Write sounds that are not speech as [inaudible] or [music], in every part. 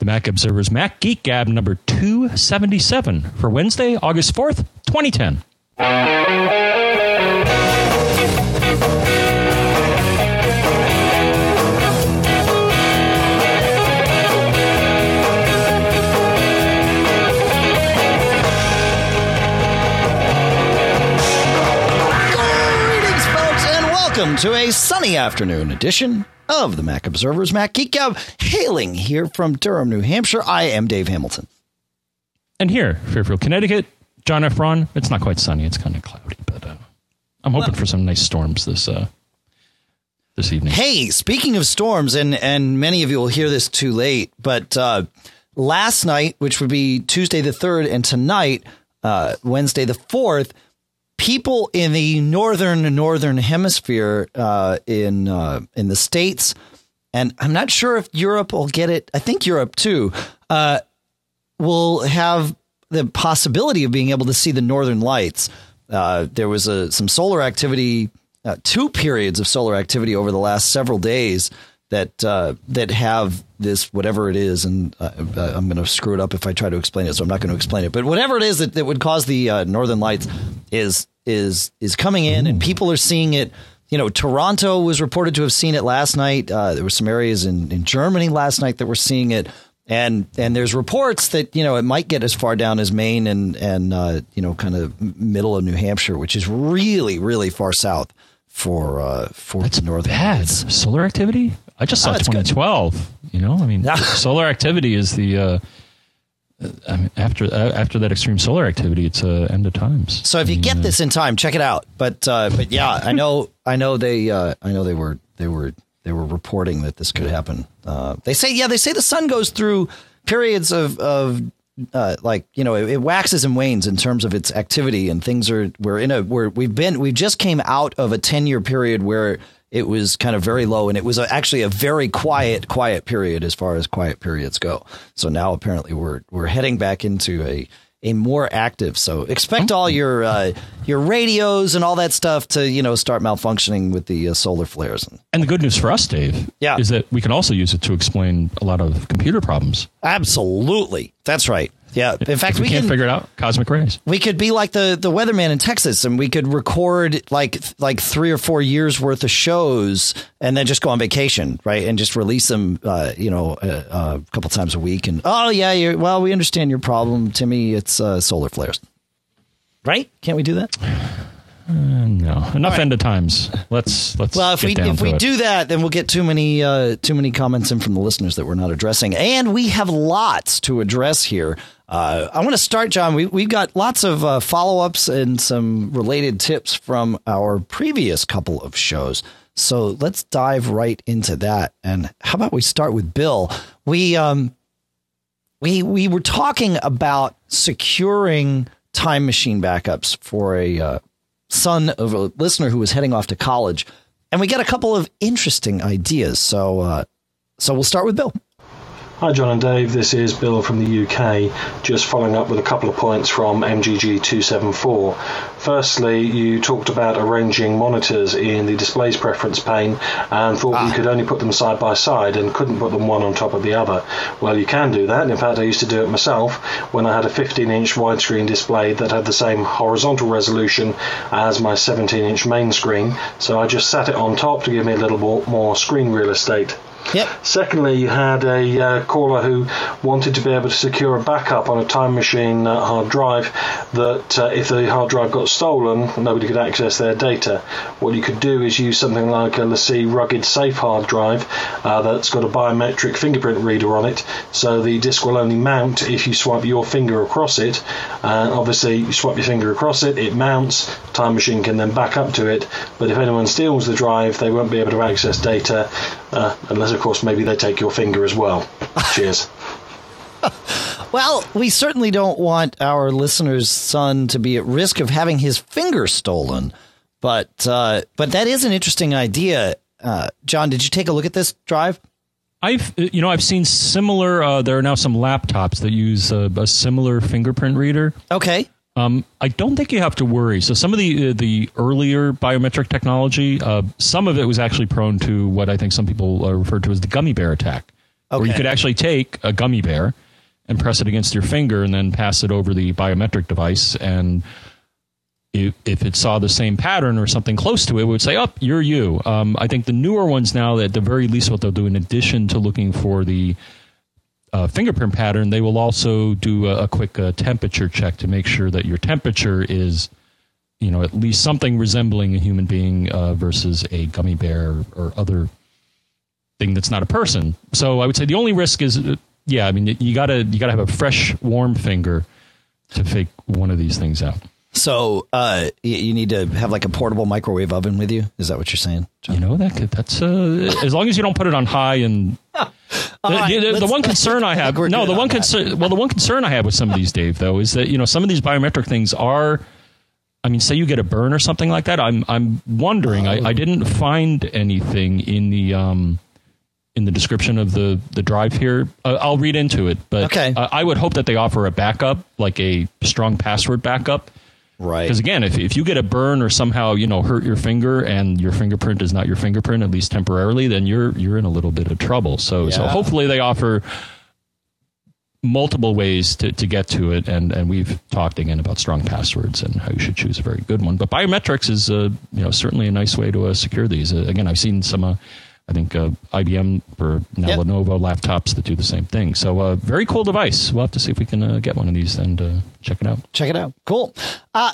the Mac Observer's Mac Geek Gab number 277 for Wednesday, August 4th, 2010. Welcome to a sunny afternoon edition of the Mac Observer's Mac Geek Gab, hailing here from Durham, New Hampshire. I am Dave Hamilton. And here, Fairfield, Connecticut, John F. Braun. It's not quite sunny. It's kind of cloudy, but uh, I'm hoping for some nice storms this uh, this evening. Hey, speaking of storms, and and many of you will hear this too late, but uh, last night, which would be Tuesday the third, and tonight, uh, Wednesday the fourth, people in the northern northern hemisphere uh, in uh, in the states, and I'm not sure if Europe will get it. I think Europe too uh, will have the possibility of being able to see the northern lights. Uh, there was a, some solar activity, uh, two periods of solar activity over the last several days that uh, that have this whatever it is, and uh, uh, I'm going to screw it up if I try to explain it, so I'm not going to explain it. But whatever it is that, that would cause the uh, northern lights is is is coming in, and people are seeing it. You know, Toronto was reported to have seen it last night. Uh, there were some areas in, in Germany last night that were seeing it and and there's reports that you know it might get as far down as Maine and and uh, you know kind of middle of New Hampshire, which is really really far south for uh, for That's the northern bad. lights. Solar activity? I just saw Oh, that's good. 2012. You know, I mean, [laughs] solar activity is the. Uh, I mean, after uh, after that extreme solar activity, it's uh, end of times. So if you get this in time, check it out. But uh, but yeah, [laughs] I know I know they uh, I know they were they were they were reporting that this could happen. Uh, they say yeah they say the sun goes through periods of of uh, like you know it, it waxes and wanes in terms of its activity and things are we're in a we're we've been we just came out of a 10 year period where it was kind of very low and it was a, actually a very quiet quiet period as far as quiet periods go. So now apparently we're we're heading back into a a more active so expect all your uh, your radios and all that stuff to you know start malfunctioning with the uh, solar flares. And And the good news for us, Dave, Yeah. is that we can also use it to explain a lot of computer problems. absolutely. That's right yeah in fact we, we can't can figure it out. Cosmic rays. We could be like the the weatherman in Texas, and we could record like like three or four years worth of shows, and then just go on vacation, right? And just release them, uh, you know, uh, uh, a couple times a week. And oh yeah, you're, well, we understand your problem, Timmy. It's uh, solar flares, right? Can't we do that? No, enough end of times. Let's let's. Well, if we if we it. do that, then we'll get too many uh, too many comments in from the listeners that we're not addressing, and we have lots to address here. Uh, I want to start, John. We we've got lots of uh, follow ups and some related tips from our previous couple of shows. So let's dive right into that. And how about we start with Bill? We um we we were talking about securing time machine backups for a uh, son of a listener who was heading off to college, and we got a couple of interesting ideas. So uh, so we'll start with Bill. Hi, John and Dave. This is Bill from the UK. Just following up with a couple of points from MGG274. Firstly, you talked about arranging monitors in the displays preference pane and thought you ah. could only put them side by side and couldn't put them one on top of the other. Well, you can do that. In fact, I used to do it myself when I had a 15 inch widescreen display that had the same horizontal resolution as my 17 inch main screen. So I just sat it on top to give me a little more screen real estate. Yep. Secondly, you had a uh, caller who wanted to be able to secure a backup on a time machine uh, hard drive that uh, if the hard drive got stolen, nobody could access their data. What you could do is use something like a LaCie rugged safe hard drive uh, that's got a biometric fingerprint reader on it, so the disk will only mount if you swipe your finger across it. And obviously, you swipe your finger across it, it mounts. Time machine can then back up to it, but if anyone steals the drive, they won't be able to access data uh, unless, of course, maybe they take your finger as well. Cheers. [laughs] Well, we certainly don't want our listener's son to be at risk of having his finger stolen, but uh, but that is an interesting idea. Uh, John, did you take a look at this drive? I've you know I've seen similar. Uh, there are now some laptops that use a, a similar fingerprint reader. Okay. Um, I don't think you have to worry. So some of the uh, the earlier biometric technology, uh, some of it was actually prone to what I think some people uh, refer to as the gummy bear attack, where you could actually take a gummy bear and press it against your finger and then pass it over the biometric device and if, if it saw the same pattern or something close to it, it would say, "Up, you're you." Um, I think the newer ones now, at the very least, what they'll do in addition to looking for the uh, fingerprint pattern, they will also do a, a quick uh, temperature check to make sure that your temperature is, you know, at least something resembling a human being uh, versus a gummy bear or other thing that's not a person. So I would say the only risk is, uh, yeah, I mean, you gotta you gotta have a fresh, warm finger to fake one of these things out. So uh, you need to have like a portable microwave oven with you. Is that what you're saying? John? You know that could, that's uh, as long as you don't put it on high and. The, the- the one concern I have, [laughs] no, the on one concern, well, the one concern I have with some of these, Dave, though, is that you know some of these biometric things are, I mean, say you get a burn or something like that. I'm I'm wondering. I, I didn't find anything in the um, in the description of the the drive here. Uh, I'll read into it, but Okay. uh, I would hope that they offer a backup, like a strong password backup. Right. Because again, if if you get a burn or somehow you know hurt your finger and your fingerprint is not your fingerprint at least temporarily, then you're you're in a little bit of trouble. So so hopefully they offer multiple ways to, to get to it and and we've talked again about strong passwords and how you should choose a very good one but biometrics is uh, you know certainly a nice way to uh, secure these uh, again i've seen some uh, i think uh, ibm or now Yep. lenovo laptops that do the same thing so uh, very cool device we'll have to see if we can uh, get one of these and uh, check it out Check it out. Cool. Uh,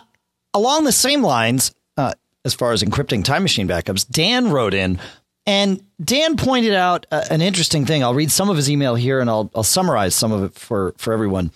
along the same lines, uh, as far as encrypting time machine backups, Dan wrote in, and Dan pointed out uh, an interesting thing. I'll read some of his email here, and I'll I'll summarize some of it for for everyone.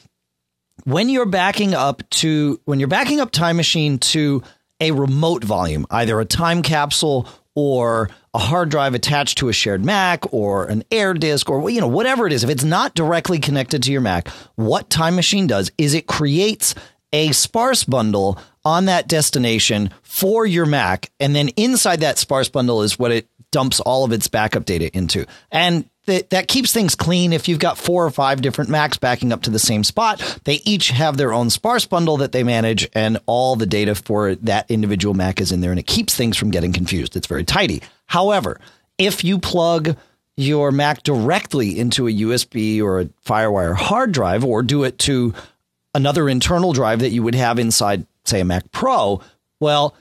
When you're backing up to when you're backing up Time Machine to a remote volume, either a time capsule or a hard drive attached to a shared Mac or an air disk or you know whatever it is if it's not directly connected to your Mac what Time Machine does is it creates a sparse bundle on that destination for your Mac and then inside that sparse bundle is what it dumps all of its backup data into. And that, that keeps things clean. If you've got four or five different Macs backing up to the same spot they each have their own sparse bundle that they manage and all the data for that individual Mac is in there and it keeps things from getting confused. It's very tidy. However if you plug your Mac directly into a USB or a FireWire hard drive or do it to another internal drive that you would have inside, say, a Mac Pro, well,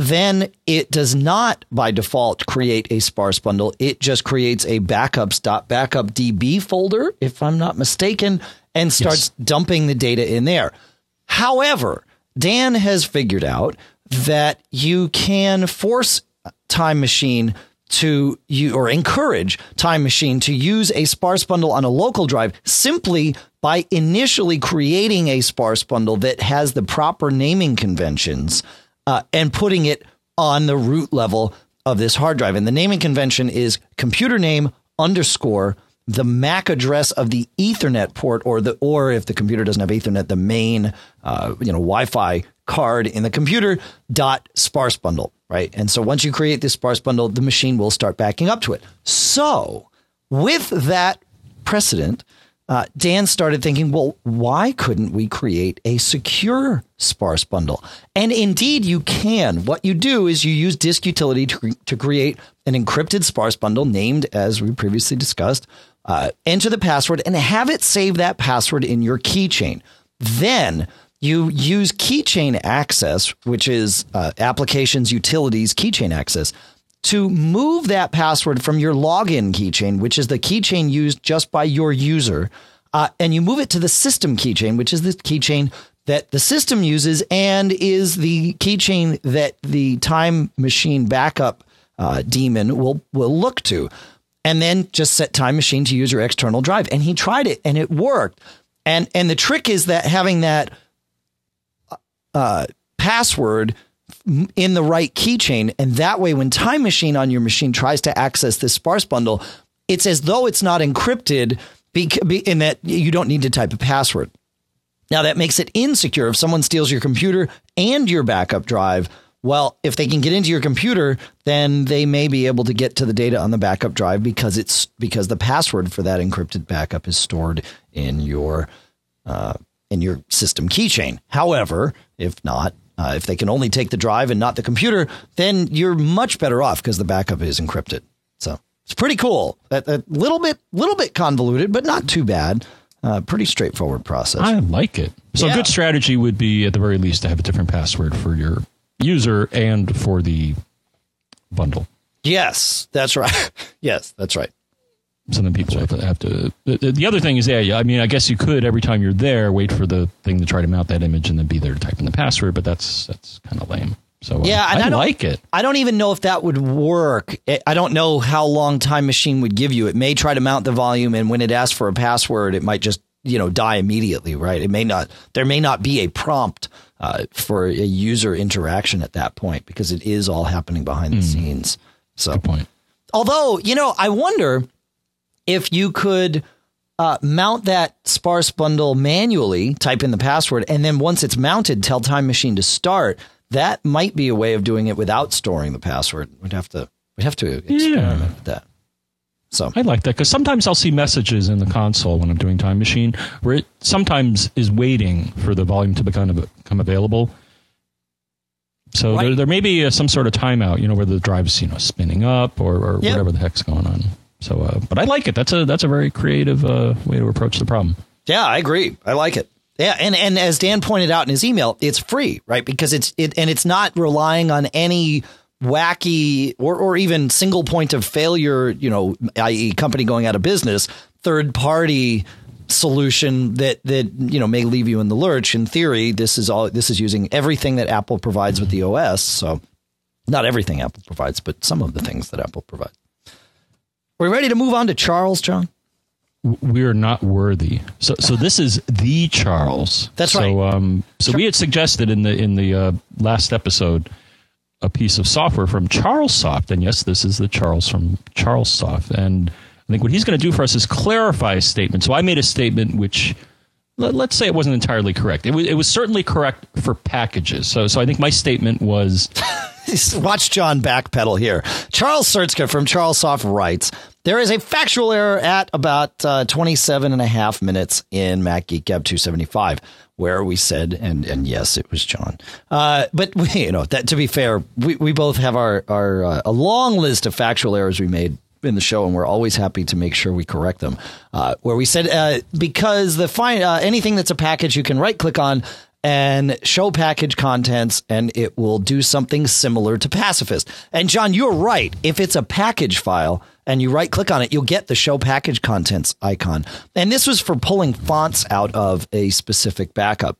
then it does not by default create a sparse bundle. It just creates a backups.backupdb folder, if I'm not mistaken, and starts dumping the data in there. However, Dan has figured out that you can force Time Machine to you or encourage Time Machine to use a sparse bundle on a local drive simply by initially creating a sparse bundle that has the proper naming conventions uh, and putting it on the root level of this hard drive. And the naming convention is computer name underscore the MAC address of the Ethernet port, or the or if the computer doesn't have Ethernet, the main uh, you know Wi-Fi card in the computer dot sparse bundle, right? And so once you create this sparse bundle, the machine will start backing up to it. So with that precedent, uh, Dan started thinking, well, why couldn't we create a secure sparse bundle? And indeed, you can. What you do is you use disk utility to, to create an encrypted sparse bundle named, as we previously discussed, uh, enter the password and have it save that password in your keychain. Then you use keychain access, which is uh, applications utilities keychain access, to move that password from your login keychain, which is the keychain used just by your user, uh, and you move it to the system keychain, which is the keychain that the system uses and is the keychain that the time machine backup uh, will will look to, and then just set time machine to use your external drive. And he tried it, and it worked. And and the trick is that having that uh, password in the right keychain. And that way, when Time Machine on your machine tries to access this sparse bundle, it's as though it's not encrypted in that you don't need to type a password. Now, that makes it insecure. If someone steals your computer and your backup drive, well, if they can get into your computer, then they may be able to get to the data on the backup drive because it's because the password for that encrypted backup is stored in your uh, in your system keychain. However, if not, uh, if they can only take the drive and not the computer, then you're much better off because the backup is encrypted. So It's pretty cool. A, a little bit, little bit convoluted, but not too bad. Uh, pretty straightforward process. I like it. So Yeah. a good strategy would be at the very least to have a different password for your user and for the bundle. yes, that's right. [laughs] yes, that's right. So then people have to have to. The, the other thing is, yeah, yeah, I mean, I guess you could every time you're there wait for the thing to try to mount that image and then be there to type in the password, but that's that's kind of lame. So uh, Yeah, I, I don't- like it. I don't even know if that would work. I- I don't know how long Time Machine would give you. It may try to mount the volume, and when it asks for a password, it might just you know die immediately. Right? It may not. There may not be a prompt uh, for a user interaction at that point because it is all happening behind the scenes. So, Good point. although you know, I wonder if you could. Uh, mount that sparse bundle manually, type in the password, and then once it's mounted, tell Time Machine to start. That might be a way of doing it without storing the password. We'd have to we'd have to experiment with that. So I like that because sometimes I'll see messages in the console when I'm doing Time Machine where it sometimes is waiting for the volume to become become available. So Right. there, there may be uh, some sort of timeout, you know, where the drive's you know spinning up or, or Yep. whatever the heck's going on. So, uh, but I like it. That's a that's a very creative uh, way to approach the problem. yeah, I agree. I like it. Yeah, and and as Dan pointed out in his email, it's free, right? Because it's it and it's not relying on any wacky or or even single point of failure, you know, i.e. company going out of business, third party solution that that you know may leave you in the lurch. In theory, this is all this is using everything that Apple provides with the OS. So not everything Apple provides, but some of the things that Apple provides. We ready to move on to Charles, John? we are not worthy. So, so this is the Charles. That's so, right. Um, so we had suggested in the in the uh, last episode a piece of software from CharlesSoft, and yes, this is the Charles from CharlesSoft. And I think what he's going to do for us is clarify a statement. So I made a statement which. Let, let's say it wasn't entirely correct. It was, it was certainly correct for packages. So, so I think my statement was [laughs] Watch John backpedal here. Charles Srstka from Charles Soft writes There is a factual error at about uh, 27 and a half minutes in Mac Geek Gab 275 where we said, and, and yes, it was John. Uh, but, we, [laughs] you know, that to be fair, we, we both have our, our uh, a long list of factual errors we made in the show, and we're always happy to make sure we correct them. Uh, where we said uh, because the fine uh, anything that's a package, you can right click on and show package contents, and it will do something similar to Pacifist. And John, you're right. If it's a package file and you right click on it, you'll get the show package contents icon. And this was for pulling fonts out of a specific backup.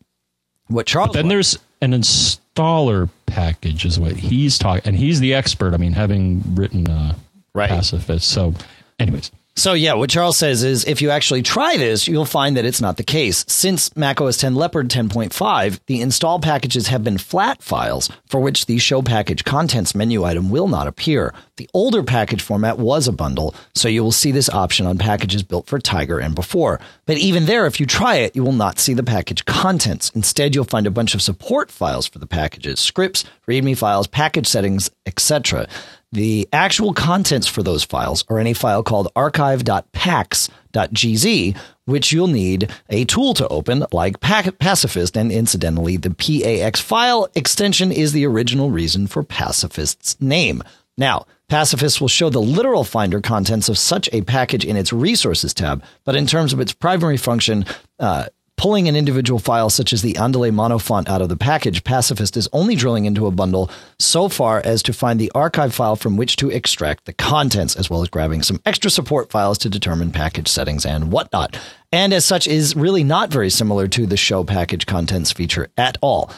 What Charles then there's an installer package, is what he's talking, and he's the expert. I mean, having written uh, Right. pacifist. So, anyways, So yeah, what Charles says is if you actually try this, you'll find that it's not the case. Since macOS 10 Leopard 10.5, the install packages have been flat files for which the show package contents menu item will not appear. The older package format was a bundle, so you will see this option on packages built for Tiger and before. But even there, if you try it, you will not see the package contents. Instead, you'll find a bunch of support files for the packages, scripts, README files, package settings, etc. The actual contents for those files are in a file called archive.pax.gz, which you'll need a tool to open like Pac- Pacifist. And incidentally, the PAX file extension is the original reason for Pacifist's name. Now, Pacifist will show the literal finder contents of such a package in its resources tab, but in terms of its primary function, uh, pulling an individual file such as the Andale Mono font out of the package, Pacifist is only drilling into a bundle so far as to find the archive file from which to extract the contents, as well as grabbing some extra support files to determine package settings and whatnot. And as such is really not very similar to the show package contents feature at all.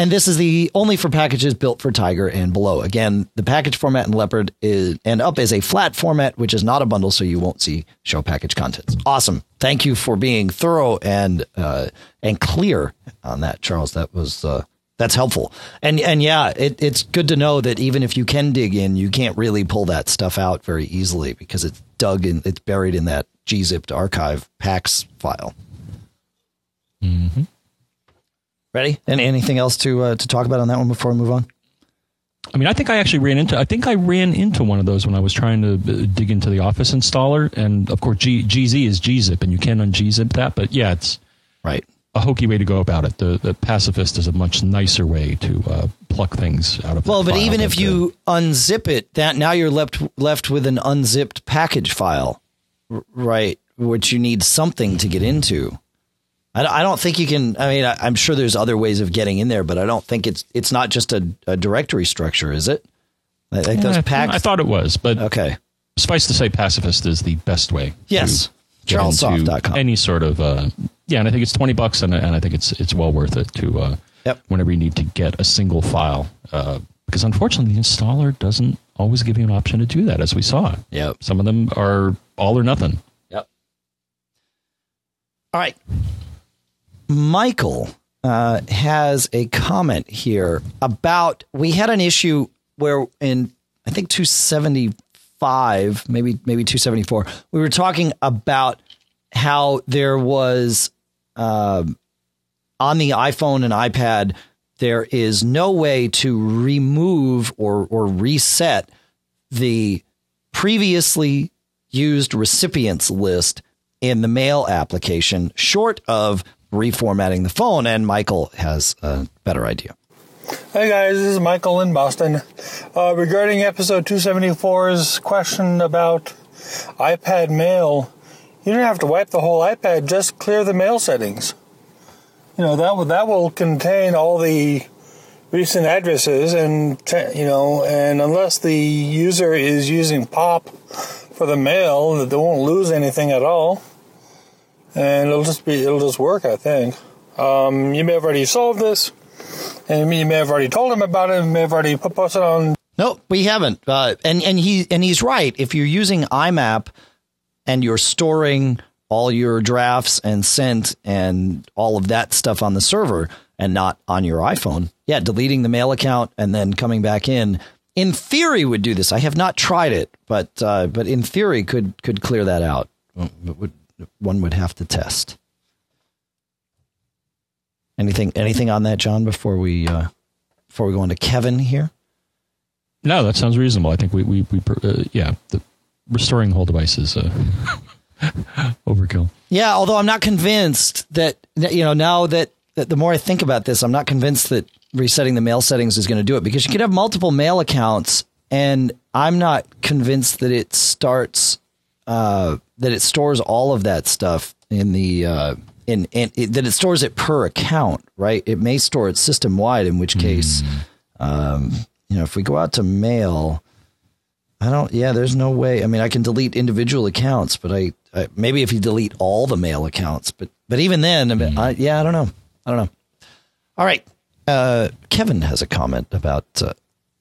And this is the only for packages built for Tiger and below. Again, the package format in Leopard is and up is a flat format, which is not a bundle, so you won't see show package contents. Awesome. Thank you for being thorough and uh, and clear on that, Charles. That was uh, that's helpful. And and yeah, it, it's good to know that even if you can dig in, you can't really pull that stuff out very easily because it's dug in, it's buried in that gzipped archive PAX file. Ready? And anything else to uh, to talk about on that one before we move on? I mean, I think I actually ran into. I think I ran into one of those when I was trying to uh, dig into the Office installer, and of course, G, GZ is gzip, and you can ungzip that. But yeah, it's Right. a hokey way to go about it. The the pacifist is a much nicer way to uh, pluck things out of. Well, the but even if you unzip it, that now you're left left with an unzipped package file, right? Which you need something to get into. I, I don't think you can. I mean, I, I'm sure there's other ways of getting in there, but I don't think it's it's not just a, a directory structure, is it? I think those Yeah, packs. I thought it was, but okay. suffice to say, pacifist is the best way. Yes. CharlesSoft.com. Any sort of uh, yeah, and I think it's twenty bucks, and, and I think it's it's well worth it to uh, Yep. whenever you need to get a single file, uh, because unfortunately the installer doesn't always give you an option to do that, as we saw. Yep. Some of them are all or nothing. Yep. All right. Michael uh, has a comment here about we had an issue where in I think 275, maybe maybe 274, we were talking about how there was um, on the iPhone and iPad there is no way to remove or or reset the previously used recipients list in the mail application, short of reformatting the phone. And Michael has a better idea. Hey guys, this is Michael in Boston. Uh, regarding episode 274's question about iPad mail, you don't have to wipe the whole iPad, just clear the mail settings. You know, that will, that will contain all the recent addresses and, you know, and unless the user is using POP for the mail, they won't lose anything at all. And it'll just be, it'll just work, I think. Um, you may have already solved this. And you may have already told him about it. You may have already put- posted on. No, we haven't. Uh, and and he and he's right. If you're using IMAP and you're storing all your drafts and sent and all of that stuff on the server and not on your iPhone, yeah, deleting the mail account and then coming back in, in theory, would do this. I have not tried it, but uh, but in theory, could could clear that out. But would, one would have to test. Anything anything on that, John? Before we uh, before we go on to Kevin here. No, that sounds reasonable. I think we we, we uh, yeah, the restoring the whole device is uh, [laughs] overkill. Yeah, although I'm not convinced that, that you know now that, that the more I think about this, I'm not convinced that resetting the mail settings is going to do it because you could have multiple mail accounts, and I'm not convinced that it starts uh, that it stores all of that stuff in the uh, in, in it, that it stores it per account, right? It may store it system wide, in which case, um, you know, if we go out to mail. I don't. Yeah, there's no way. I mean, I can delete individual accounts, but I, I maybe if you delete all the mail accounts, but but even then, I mean, I, yeah, I don't know. I don't know. All right, uh, Kevin has a comment about uh,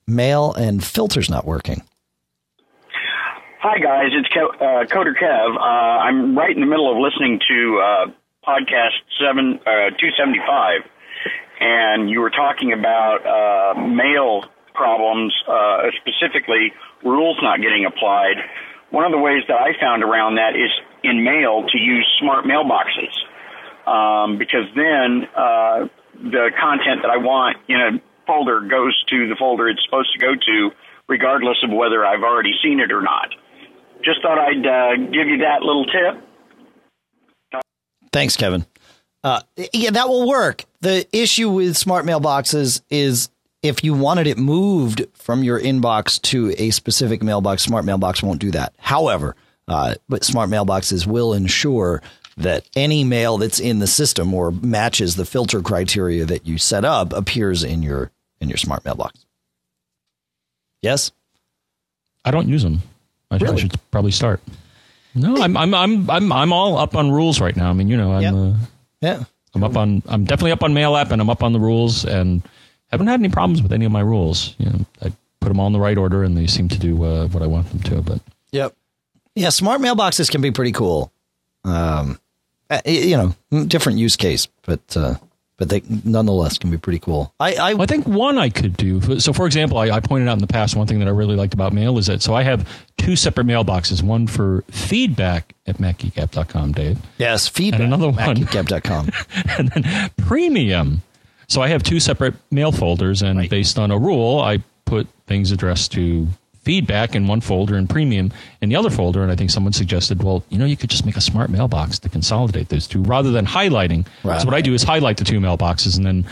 mail and filters not working. Hi guys, it's Kev, uh, Coder Kev. Uh, I'm right in the middle of listening to uh, podcast seven uh, two seventy five, and you were talking about uh, mail problems, uh, specifically rules not getting applied. One of the ways that I found around that is in mail to use smart mailboxes, um, because then uh, the content that I want in a folder goes to the folder it's supposed to go to, regardless of whether I've already seen it or not. Just thought I'd uh, give you that little tip. Thanks, Kevin. Uh, yeah, that will work. The issue with smart mailboxes is if you wanted it moved from your inbox to a specific mailbox, smart mailbox won't do that. However, uh, but smart mailboxes will ensure that any mail that's in the system or matches the filter criteria that you set up appears in your in your smart mailbox. Yes. I don't use them. I, I should probably start. No, I'm I'm I'm I'm I'm all up on rules right now. I mean, you know, I'm Yep. uh, Yeah. I'm up on I'm definitely up on Mail app and I'm up on the rules and haven't had any problems with any of my rules. You know, I put them all in the right order and they seem to do uh, what I want them to. But Yep. Yeah, smart mailboxes can be pretty cool. Um, uh, you know, different use case, but uh, but they nonetheless can be pretty cool. I, I I think one I could do. So, for example, I, I pointed out in the past one thing that I really liked about mail is that so I have two separate mailboxes. One for feedback at macgeekgab.com, Dave, yes, feedback. And another one. MacGeekGab.com. [laughs] and then premium. So I have two separate mail folders, and based on a rule, I put things addressed to feedback in one folder and premium in the other folder. And I think someone suggested, well, you know, you could just make a smart mailbox to consolidate those two rather than highlighting. Right. So what I do is highlight the two mailboxes and then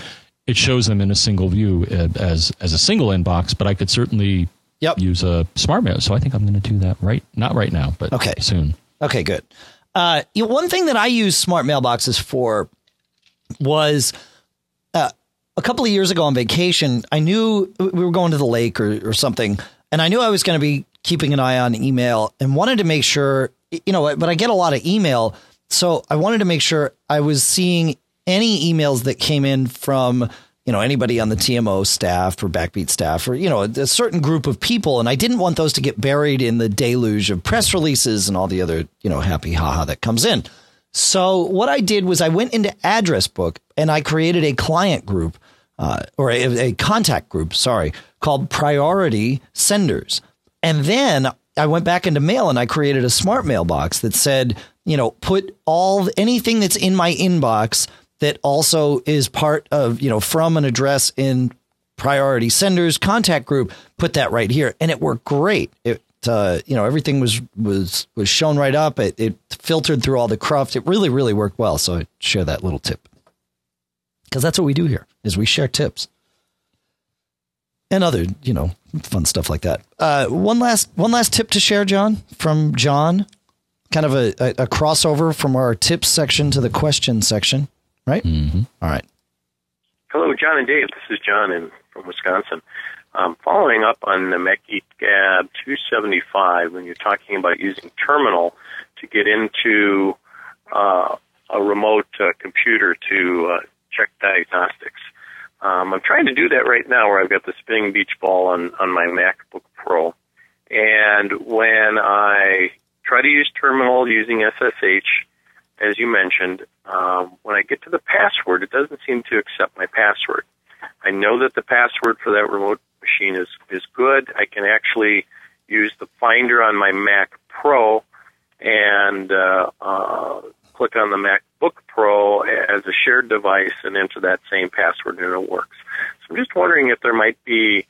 it shows them in a single view uh, as as a single inbox. But I could certainly Yep. use a smart mail. So I think I'm going to do that right, not right now, but Okay. soon. Okay, good. Uh, you know, one thing that I use smart mailboxes for was uh, a couple of years ago on vacation. I knew we were going to the lake or, or something, and I knew I was going to be keeping an eye on email and wanted to make sure, you know, but I get a lot of email. So I wanted to make sure I was seeing any emails that came in from you know anybody on the TMO staff or Backbeat staff or you know a certain group of people, and I didn't want those to get buried in the deluge of press releases and all the other you know happy haha that comes in. So what I did was I went into Address Book and I created a client group uh, or a, a contact group, sorry, called Priority Senders, and then I went back into mail and I created a smart mailbox that said, you know, put all anything that's in my inbox that also is part of, you know, from an address in priority senders contact group, put that right here. And it worked great. It, uh, you know, everything was, was, was shown right up. It, it filtered through all the cruft. It really, really worked well. So I share that little tip because that's what we do here is we share tips and other, you know, fun stuff like that. Uh, one last, one last tip to share, John, from John, kind of a, a, a crossover from our tips section to the question section, right? Mm-hmm. right. Hello, John and Dave. This is John in, from Wisconsin. Um, following up on the Mac Geek Gab 275, when you're talking about using terminal to get into uh, a remote uh, computer to uh, check diagnostics. Um, I'm trying to do that right now where I've got the spinning beach ball on, on my MacBook Pro. And when I try to use terminal using SSH, as you mentioned, um, when I get to the password, it doesn't seem to accept my password. I know that the password for that remote machine is, is good. I can actually use the Finder on my Mac Pro and uh, uh, click on the MacBook Pro as a shared device and enter that same password and it works. So I'm just wondering if there might be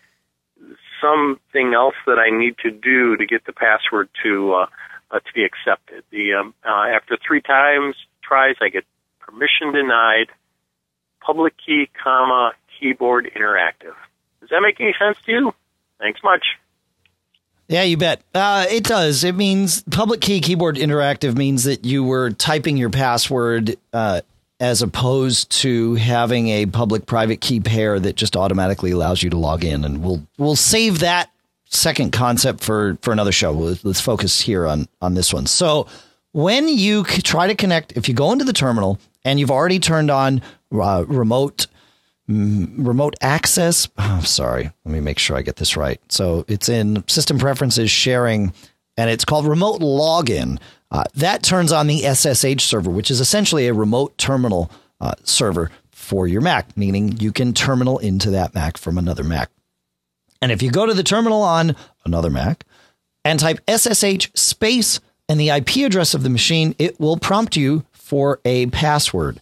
something else that I need to do to get the password to uh, uh, to be accepted. The um, uh, after three times tries, I get permission denied, public key, comma keyboard interactive. Does that make any sense to you? Thanks much. Yeah, you bet. Uh, it does. It means public key keyboard interactive means that you were typing your password uh, as opposed to having a public private key pair that just automatically allows you to log in. And we'll we'll save that second concept for for another show. Let's, let's focus here on on this one. So when you try to connect, if you go into the terminal and you've already turned on uh, remote remote access. [sighs] Oh, sorry, let me make sure I get this right. So it's in system preferences sharing, and it's called remote login. Uh, that turns on the SSH server, which is essentially a remote terminal uh, server for your Mac, meaning you can terminal into that Mac from another Mac. And if you go to the terminal on another Mac and type SSH space and the IP address of the machine, it will prompt you for a password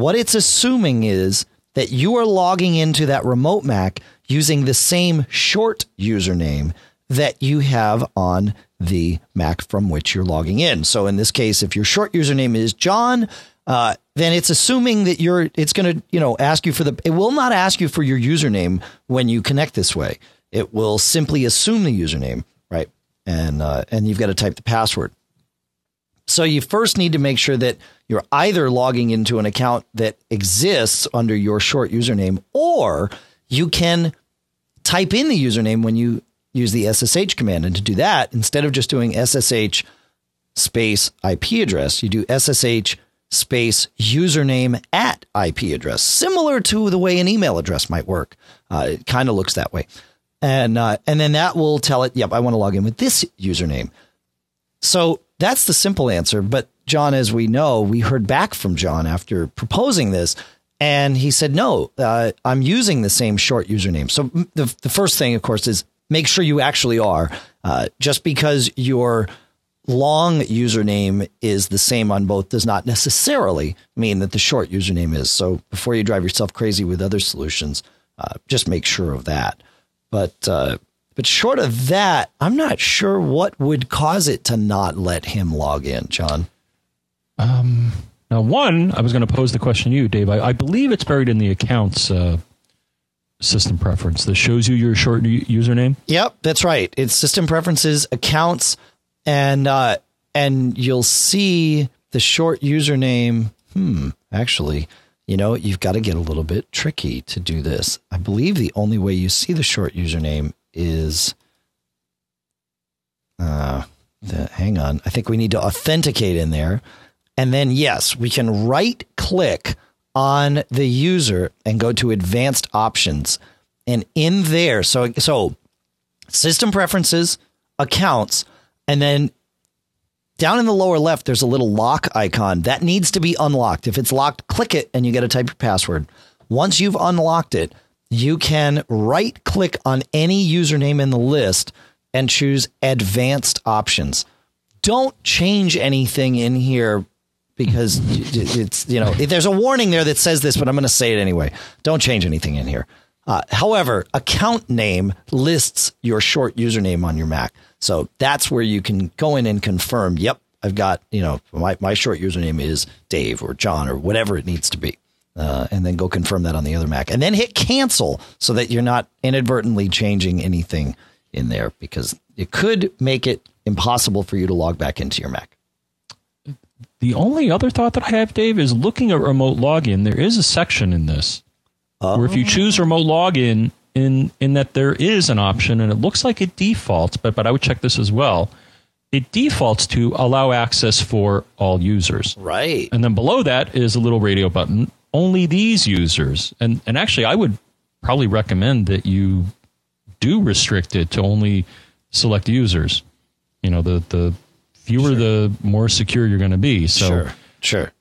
what it's assuming is that you are logging into that remote Mac using the same short username that you have on the Mac from which you're logging in. So in this case, if your short username is John, uh, then it's assuming that you're. It's going to you know ask you for the. It will not ask you for your username when you connect this way. It will simply assume the username, right? And uh, and you've got to type the password. So you first need to make sure that you're either logging into an account that exists under your short username or you can type in the username when you use the SSH command. And to do that, instead of just doing SSH space IP address, you do SSH space username at IP address, similar to the way an email address might work. Uh, it kind of looks that way. And, uh, and then that will tell it, yep, I want to log in with this username. So that's the simple answer. But John, as we know, we heard back from John after proposing this, and he said, no, uh, I'm using the same short username. So the, the first thing, of course, is make sure you actually are. Uh, just because your long username is the same on both does not necessarily mean that the short username is. So before you drive yourself crazy with other solutions, uh, just make sure of that. But uh, But short of that, I'm not sure what would cause it to not let him log in, John. Um, now, one, I was going to pose the question to you, Dave. I, I believe it's buried in the accounts uh, system preference that shows you your short u- username. Yep, that's right. It's system preferences, accounts, and uh, and you'll see the short username. Hmm, actually, you know, you've got to get a little bit tricky to do this. I believe the only way you see the short username is uh the, hang on. I think we need to authenticate in there. And then yes, we can right click on the user and go to advanced options. And in there, so so system preferences, accounts, and then down in the lower left, there's a little lock icon that needs to be unlocked. If it's locked, click it and you get to type your password. Once you've unlocked it, you can right click on any username in the list and choose advanced options. Don't change anything in here because it's, you know, there's a warning there that says this, but I'm going to say it anyway. Don't change anything in here. Uh, however, account name lists your short username on your Mac. So that's where you can go in and confirm, yep, I've got, you know, my, my short username is Dave or John or whatever it needs to be. Uh, and then go confirm that on the other Mac. And then hit cancel so that you're not inadvertently changing anything in there because it could make it impossible for you to log back into your Mac. The only other thought that I have, Dave, is looking at remote login. There is a section in this where if you choose remote login, in in that there is an option, and it looks like it defaults, but but I would check this as well. It defaults to allow access for all users. Right. And then below that is a little radio button. Only these users. And and actually, I would probably recommend that you do restrict it to only select users. You know, the the fewer, the more secure you're going to be. So Sure. Sure.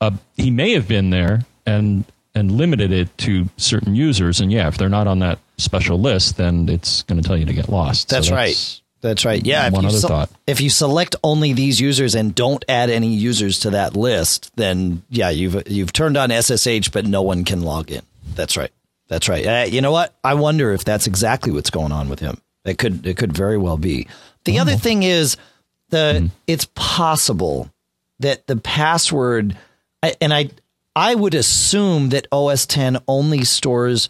uh, he may have been there and and limited it to certain users. And yeah, if they're not on that special list, then it's going to tell you to get lost. So That's right. That's right. Yeah. One other se- thought. If you select only these users and don't add any users to that list, then yeah, you've you've turned on SSH, but no one can log in. That's right. That's right. Uh, you know what? I wonder if that's exactly what's going on with him. It could it could very well be. The other thing is the it's possible that the password and I I would assume that OS 10 only stores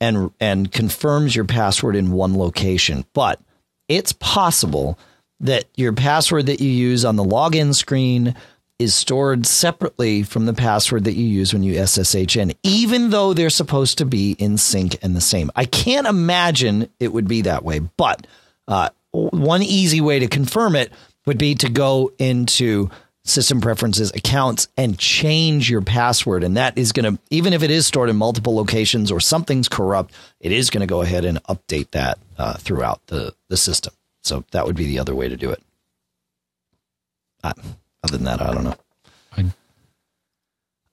and and confirms your password in one location, but it's possible that your password that you use on the login screen is stored separately from the password that you use when you SSH in, even though they're supposed to be in sync and the same. I can't imagine it would be that way, but uh, one easy way to confirm it would be to go into system preferences accounts and change your password. And that is going to even if it is stored in multiple locations or something's corrupt it is going to go ahead and update that uh, throughout the the system. So that would be the other way to do it. Uh, other than that i don't know.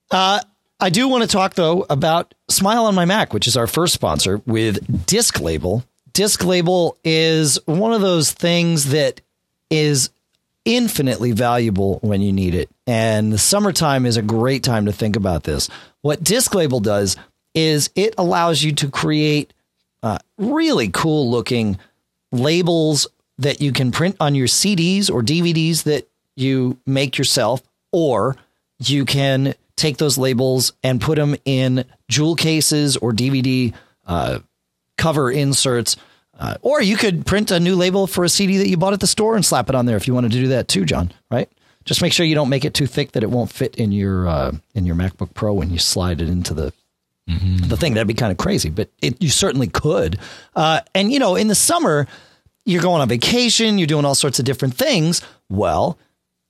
Uh, I do want to talk though about Smile on My Mac, which is our first sponsor with Disc Label. Disc Label is one of those things that is infinitely valuable when you need it. And the summertime is a great time to think about this. What Disc Label does is it allows you to create uh, really cool looking labels that you can print on your CDs or DVDs that you make yourself, or you can take those labels and put them in jewel cases or DVD uh, cover inserts. Uh, or you could print a new label for a CD that you bought at the store and slap it on there if you wanted to do that too, John. Right? Just make sure you don't make it too thick that it won't fit in your uh, in your MacBook Pro when you slide it into the the thing. That'd be kind of crazy, but it, you certainly could. Uh, and you know, in the summer, you're going on vacation, you're doing all sorts of different things. Well,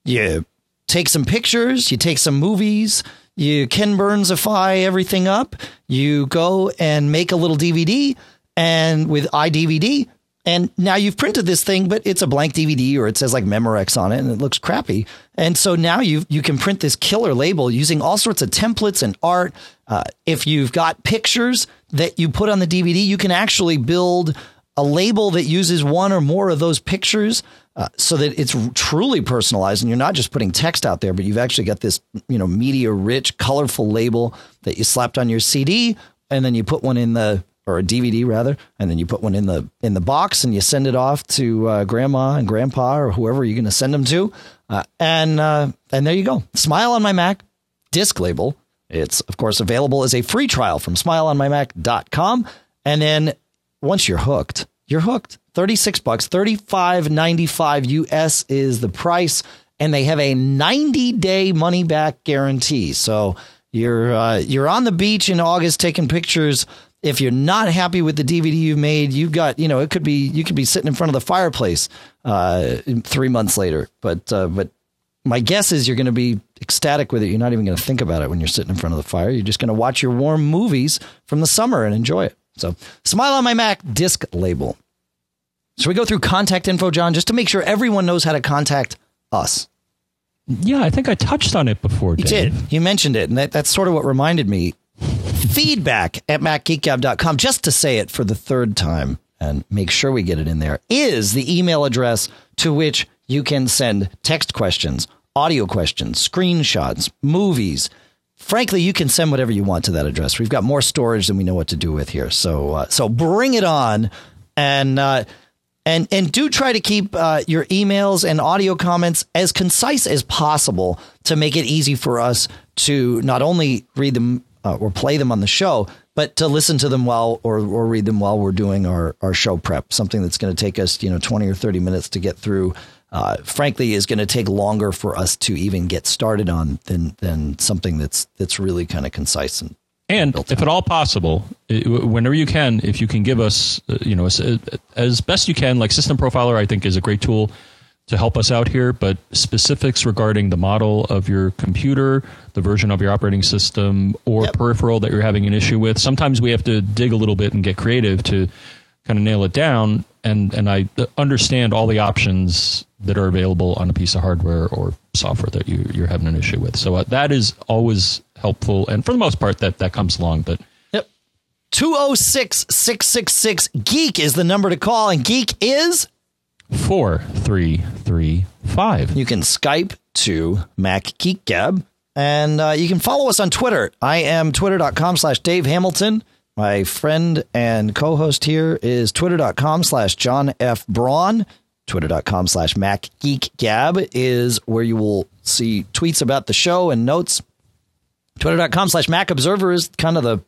you take some pictures, you take some movies, you Ken Burnsify everything up, you go and make a little DVD and with iDVD, and now you've printed this thing, but it's a blank DVD or it says like Memorex on it and it looks crappy. And so now you you can print this killer label using all sorts of templates and art. Uh, if you've got pictures that you put on the DVD, you can actually build a label that uses one or more of those pictures uh, so that it's truly personalized and you're not just putting text out there but you've actually got this you know media rich colorful label that you slapped on your cd and then you put one in the or a DVD rather, and then you put one in the in the box and you send it off to uh, grandma and grandpa or whoever you're going to send them to, uh, and uh, and there you go. Smile on my Mac disc label. It's of course available as a free trial from smileonmymac.com, and then once you're hooked, you're hooked. 36 bucks, 35.95 US is the price and they have a 90 day money back guarantee. So you're uh, you're on the beach in August taking pictures. If you're not happy with the DVD you've made, you've got you know it could be you could be sitting in front of the fireplace uh, three months later. But uh, but my guess is you're going to be ecstatic with it. You're not even going to think about it when you're sitting in front of the fire. You're just going to watch your warm movies from the summer and enjoy it. So, Smile on My Mac disc label. Should we go through contact info, John, just to make sure everyone knows how to contact us? Yeah, I think I touched on it before. You did. You mentioned it, and that, that's sort of what reminded me. Feedback at MacGeekGab.com, just to say it for the third time and make sure we get it in there, is the email address to which you can send text questions, audio questions, screenshots, movies. Frankly, you can send whatever you want to that address. We've got more storage than we know what to do with here. So, uh, so bring it on, and uh, and and do try to keep uh, your emails and audio comments as concise as possible to make it easy for us to not only read them uh, or play them on the show, but to listen to them while or or read them while we're doing our our show prep. Something that's going to take us you know twenty or thirty minutes to get through. Uh, frankly, is going to take longer for us to even get started on than than something that's that's really kind of concise and And if at all possible, whenever you can, if you can give us, uh, you know, as, as best you can, like System Profiler, I think is a great tool to help us out here. But specifics regarding the model of your computer, the version of your operating system, or Yep. peripheral that you're having an issue with, sometimes we have to dig a little bit and get creative to kind of nail it down. And and I understand all the options that are available on a piece of hardware or software that you, you're having an issue with. So uh, that is always helpful, and for the most part, that that comes along. But Yep. 206 666 Geek is the number to call, and Geek is. Four, three, three, five. You can Skype to Mac Geek Gab, and uh, you can follow us on Twitter. I am twitter.com slash Dave Hamilton. My friend and co host here is twitter.com slash John F. Braun. Twitter.com slash Mac Geek Gab is where you will see tweets about the show and notes. Twitter.com slash Mac Observer is kind of the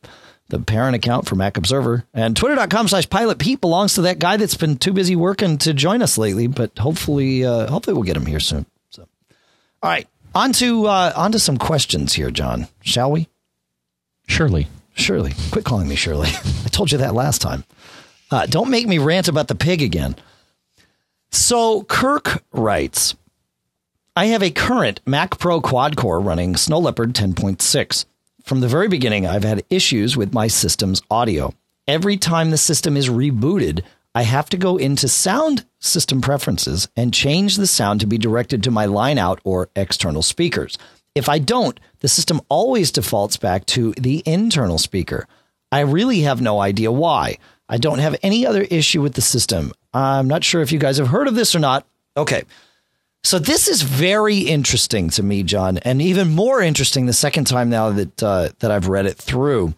the parent account for Mac Observer. And twitter.com slash Pilot Pete belongs to that guy that's been too busy working to join us lately, but hopefully uh, hopefully we'll get him here soon. So all right. On to uh, on to some questions here, John. Shall we? Surely. Shirley. Quit calling me Shirley. [laughs] I told you that last time. Uh, don't make me rant about the pig again. So Kirk writes, I have a current Mac Pro quad core running Snow Leopard 10.6. From the very beginning, I've had issues with my system's audio. Every time the system is rebooted, I have to go into sound system preferences and change the sound to be directed to my line out or external speakers. If I don't, the system always defaults back to the internal speaker. I really have no idea why. I don't have any other issue with the system. I'm not sure if you guys have heard of this or not. Okay. So this is very interesting to me, John, and even more interesting the second time now that uh, that I've read it through.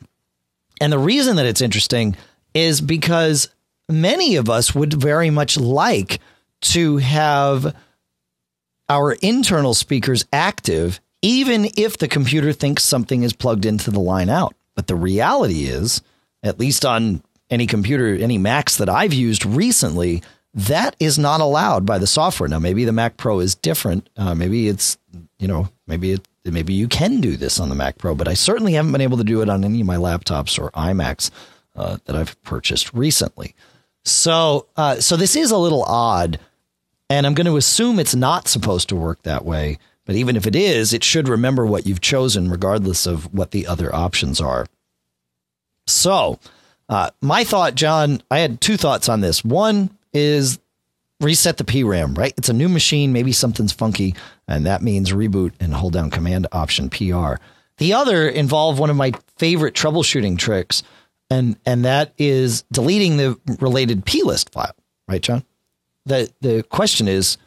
And the reason that it's interesting is because many of us would very much like to have our internal speakers active, even if the computer thinks something is plugged into the line out. But the reality is, at least on any computer, any Macs that I've used recently, that is not allowed by the software. Now, maybe the Mac Pro is different. Uh, maybe it's, you know, maybe it, maybe you can do this on the Mac Pro, but I certainly haven't been able to do it on any of my laptops or iMacs uh, that I've purchased recently. So, uh, so this is a little odd, and I'm going to assume it's not supposed to work that way. But even if it is, it should remember what you've chosen, regardless of what the other options are. So, uh, my thought, John, I had two thoughts on this. One is reset the PRAM, right? It's a new machine. Maybe something's funky, and that means reboot and hold down Command Option PR. The other involved one of my favorite troubleshooting tricks, and and that is deleting the related plist file, right, John? The the question is,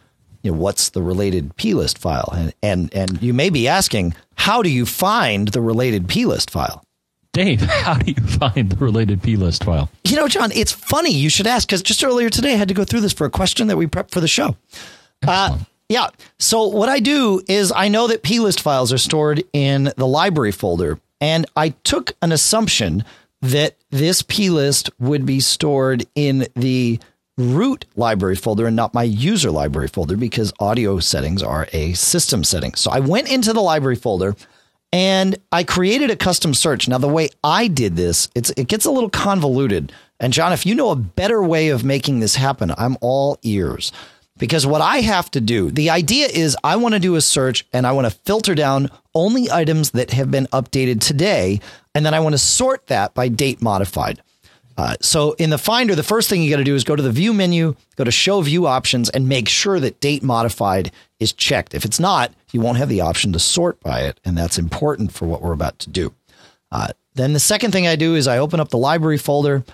you know, what's the related plist file? And and and you may be asking, how do you find the related plist file? Dave, [laughs] how do you find the related plist file? You know, John, it's funny you should ask because just earlier today I had to go through this for a question that we prepped for the show. Uh, yeah. So what I do is I know that plist files are stored in the library folder, and I took an assumption that this plist would be stored in the root library folder and not my user library folder because audio settings are a system setting. So I went into the library folder and I created a custom search. Now the way I did this, it gets a little convoluted. And John, if you know a better way of making this happen, I'm all ears. Because what I have to do, the idea is I want to do a search and I want to filter down only items that have been updated today. And then I want to sort that by date modified. Uh, so in the Finder, the first thing you got to do is go to the View menu, go to Show View Options, and make sure that Date Modified is checked. If it's not, you won't have the option to sort by it, and that's important for what we're about to do. Uh, then the second thing I do is I open up the library folder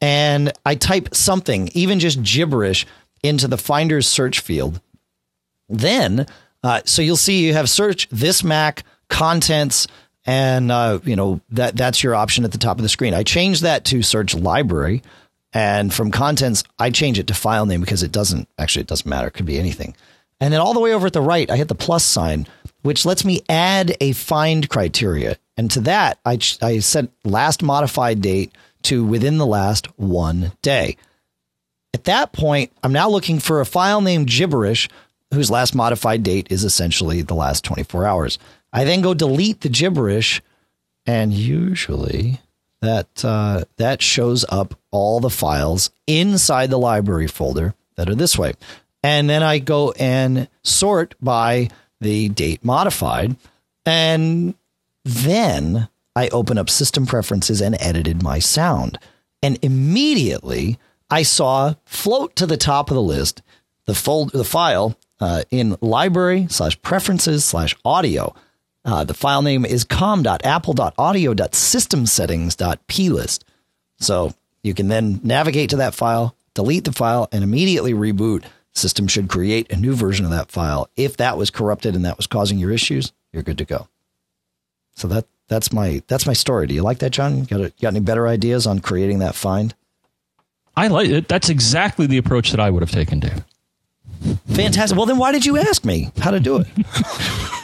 and I type something, even just gibberish, into the Finder's search field. Then, uh, so you'll see you have search this Mac contents and uh, you know that that's your option at the top of the screen. I change that to search library, and from contents I change it to file name because it doesn't actually it doesn't matter. It could be anything. And then all the way over at the right, I hit the plus sign, which lets me add a find criteria. And to that, I I set last modified date to within the last one day. At that point, I'm now looking for a file named gibberish whose last modified date is essentially the last 24 hours. I then go delete the gibberish, and usually that uh, that shows up all the files inside the library folder that are this way. And then I go and sort by the date modified, and then I open up system preferences and edited my sound. And immediately I saw float to the top of the list the fold the file uh, in library slash preferences slash audio. Uh, the file name is com.apple.audio.systemsettings.plist. So you can then navigate to that file, delete the file, and immediately reboot. System should create a new version of that file. If that was corrupted and that was causing your issues, you're good to go. So that that's my that's my story. Do you like that, John? Got a, got any better ideas on creating that find? I like it. That's exactly the approach that I would have taken, Dave. Fantastic. Well, then why did you ask me how to do it? [laughs]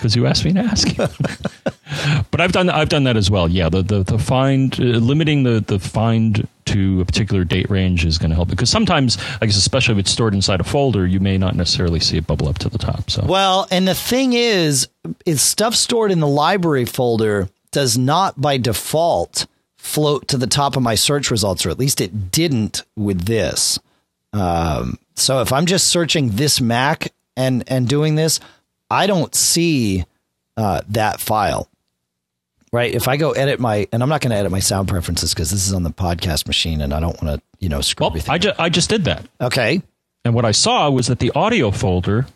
Because you asked me to ask. [laughs] but I've done I've done that as well. Yeah, the the, the find uh, limiting the the find to a particular date range is going to help because sometimes I guess especially if it's stored inside a folder, you may not necessarily see it bubble up to the top. So Well, and the thing is, is stuff stored in the library folder does not by default float to the top of my search results, or at least it didn't with this. Um, so if I'm just searching this Mac and and doing this, I don't see uh, that file. Right. If I go edit my, and I'm not going to edit my sound preferences because this is on the podcast machine, and I don't want to, you know, screw well, everything. I just I just did that. okay. And what I saw was that the audio folder,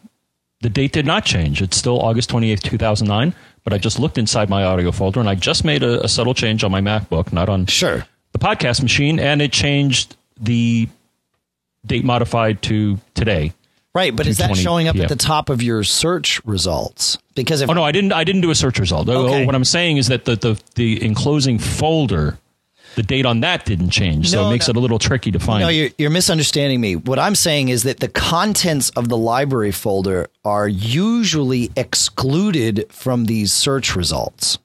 the date did not change. It's still August 28th, 2009. But I just looked inside my audio folder and I just made a, a subtle change on my MacBook, not on Sure. the podcast machine, and it changed the date modified to today. Right, but is that showing up PM. at the top of your search results? Because if Oh no, I didn't. I didn't do a search result. Oh, oh Okay. What I'm saying is that the, the the enclosing folder, the date on that didn't change, so No, it makes no. it a little tricky to find. no, you're, you're misunderstanding me. What I'm saying is that the contents of the library folder are usually excluded from these search results.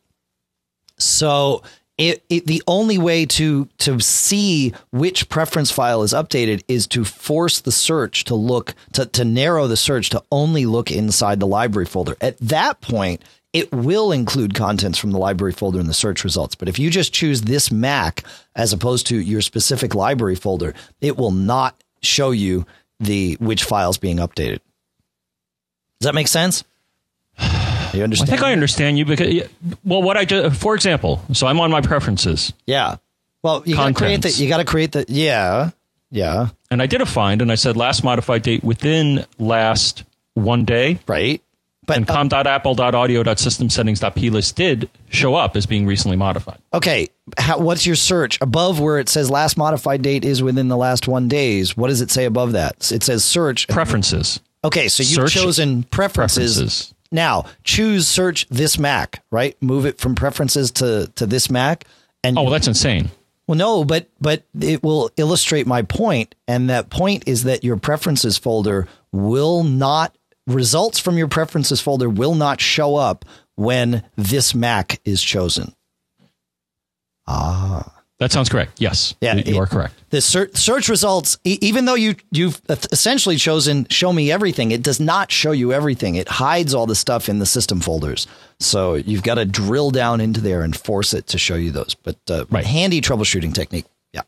So it, it the only way to to see which preference file is updated is to force the search to look to, to narrow the search to only look inside the library folder. At that point, it will include contents from the library folder in the search results. But if you just choose this Mac as opposed to your specific library folder, it will not show you the which files being updated. Does that make sense? You I think I understand you because well, what I do, for example, so I'm on my preferences Yeah. Well, you got to create the. You got to create the. Yeah. Yeah. and I did a find and I said last modified date within last one day. Right. But And uh, com.apple.audio.systemsettings.plist did show up as being recently modified. okay, how, what's your search above where it says last modified date is within the last one days? What does it say above that? It says search. Preferences. Okay, so you've Search chosen preferences. Preferences. Now choose search this Mac. Right, move it from preferences to to this Mac, And Oh, well, that's insane. well, no, but but it will illustrate my point, and that point is that your preferences folder will not results from your preferences folder will not show up when this Mac is chosen. Ah. That sounds correct. Yes. Yeah, you, you are correct. The search, results, even though you you've essentially chosen show me everything, it does not show you everything. It hides all the stuff in the system folders. So you've got to drill down into there and force it to show you those. But uh, Right. handy troubleshooting technique. Yeah.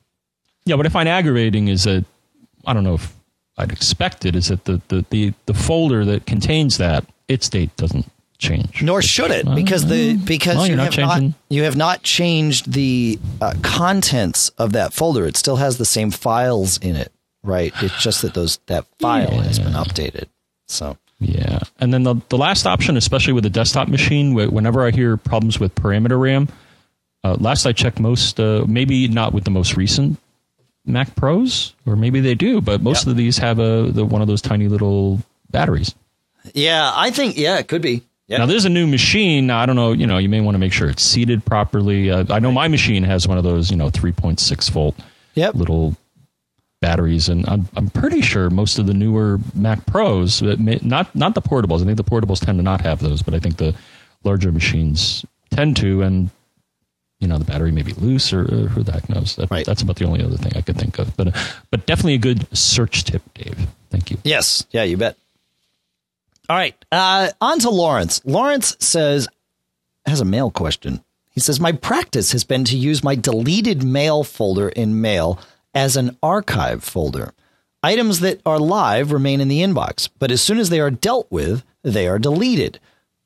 Yeah, what I find aggravating is that I don't know if I'd expect it is that the, the, the, the folder that contains that its date doesn't change. Nor should it, because the because Well, you have not you have not changed the uh, contents of that folder. It still has the same files in it, right? It's just that those that [sighs] file has been updated. So Yeah, and then the the last option, especially with a desktop machine, whenever I hear problems with parameter RAM, uh, last I checked, most uh, maybe not with the most recent Mac Pros, or maybe they do, but most of these have a the, one of those tiny little batteries. yeah, I think yeah, it could be. Yeah. Now, there's a new machine. I don't know. You know, you may want to make sure it's seated properly. Uh, I know my machine has one of those, you know, 3.6 volt Yep. little batteries, and I'm I'm pretty sure most of the newer Mac Pros, may, not not the portables. I think the portables tend to not have those, but I think the larger machines tend to, and you know, the battery may be loose, or, or who the heck knows. That, Right. That's about the only other thing I could think of. But uh, but definitely a good search tip, Dave. Thank you. Yes. Yeah, you bet. All right. Uh, on to Lawrence. Lawrence says, has a mail question. He says, My practice has been to use my deleted mail folder in mail as an archive folder. Items that are live remain in the inbox, but as soon as they are dealt with, they are deleted.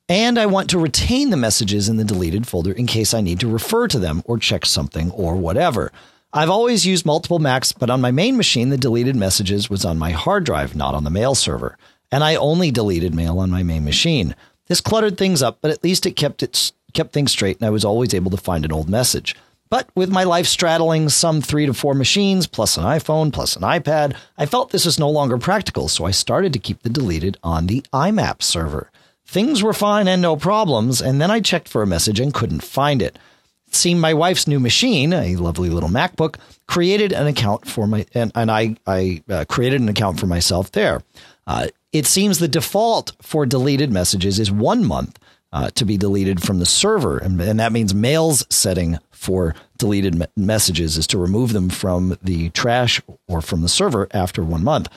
And I want to retain the messages in the deleted folder in case I need to refer to them or check something or whatever. I've always used multiple Macs, but on my main machine, the deleted messages was on my hard drive, not on the mail server. And I only deleted mail on my main machine. This cluttered things up, but at least it kept it kept things straight, and I was always able to find an old message. But with my life straddling some three to four machines, plus an iPhone, plus an iPad, I felt this was no longer practical, so I started to keep the deleted on the IMAP server. Things were fine and no problems, and then I checked for a message and couldn't find it. It seemed my wife's new machine, a lovely little MacBook, created an account for my and, and I I uh, created an account for myself there. Uh, it seems the default for deleted messages is one month uh, to be deleted from the server, and, and that means Mail's setting for deleted me- messages is to remove them from the trash or from the server after one month.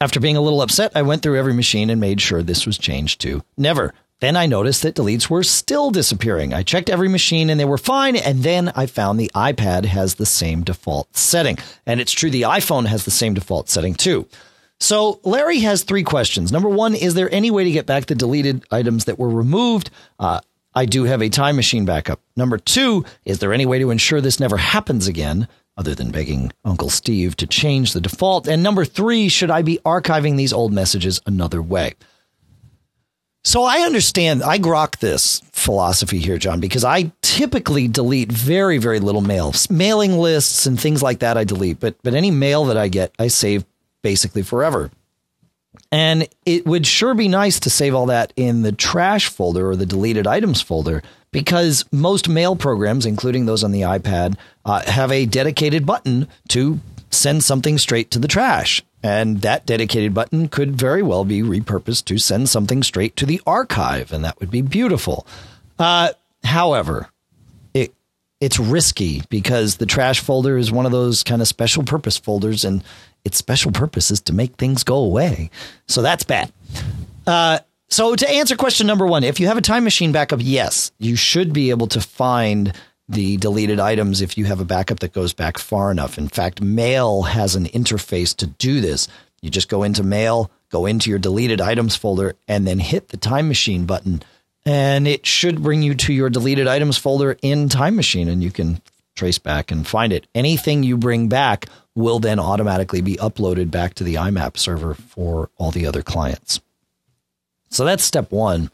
After being a little upset, I went through every machine and made sure this was changed to never. Then I noticed that deletes were still disappearing. I checked every machine and they were fine. And then I found the iPad has the same default setting. And it's true, the iPhone has the same default setting too. So Larry has three questions. Number one, is there any way to get back the deleted items that were removed? Uh, I do have a time machine backup. Number two, is there any way to ensure this never happens again? Other than begging Uncle Steve to change the default. And number three, should I be archiving these old messages another way? So I understand, I grok this philosophy here, John, because I typically delete very, very little mails, mailing lists and things like that. I delete, but but any mail that I get, I save basically forever. And it would sure be nice to save all that in the trash folder or the deleted items folder because most mail programs, including those on the iPad, uh, have a dedicated button to send something straight to the trash. And that dedicated button could very well be repurposed to send something straight to the archive, and that would be beautiful. Uh, however, it it's risky because the trash folder is one of those kind of special purpose folders, and its special purpose is to make things go away. So that's bad. Uh, so to answer question number one, if you have a time machine backup, yes, you should be able to find the deleted items if you have a backup that goes back far enough. In fact, Mail has an interface to do this. You just go into Mail, go into your deleted items folder, and then hit the time machine button. And it should bring you to your deleted items folder in Time Machine, and you can trace back and find it. Anything you bring back will then automatically be uploaded back to the IMAP server for all the other clients. So that's step one.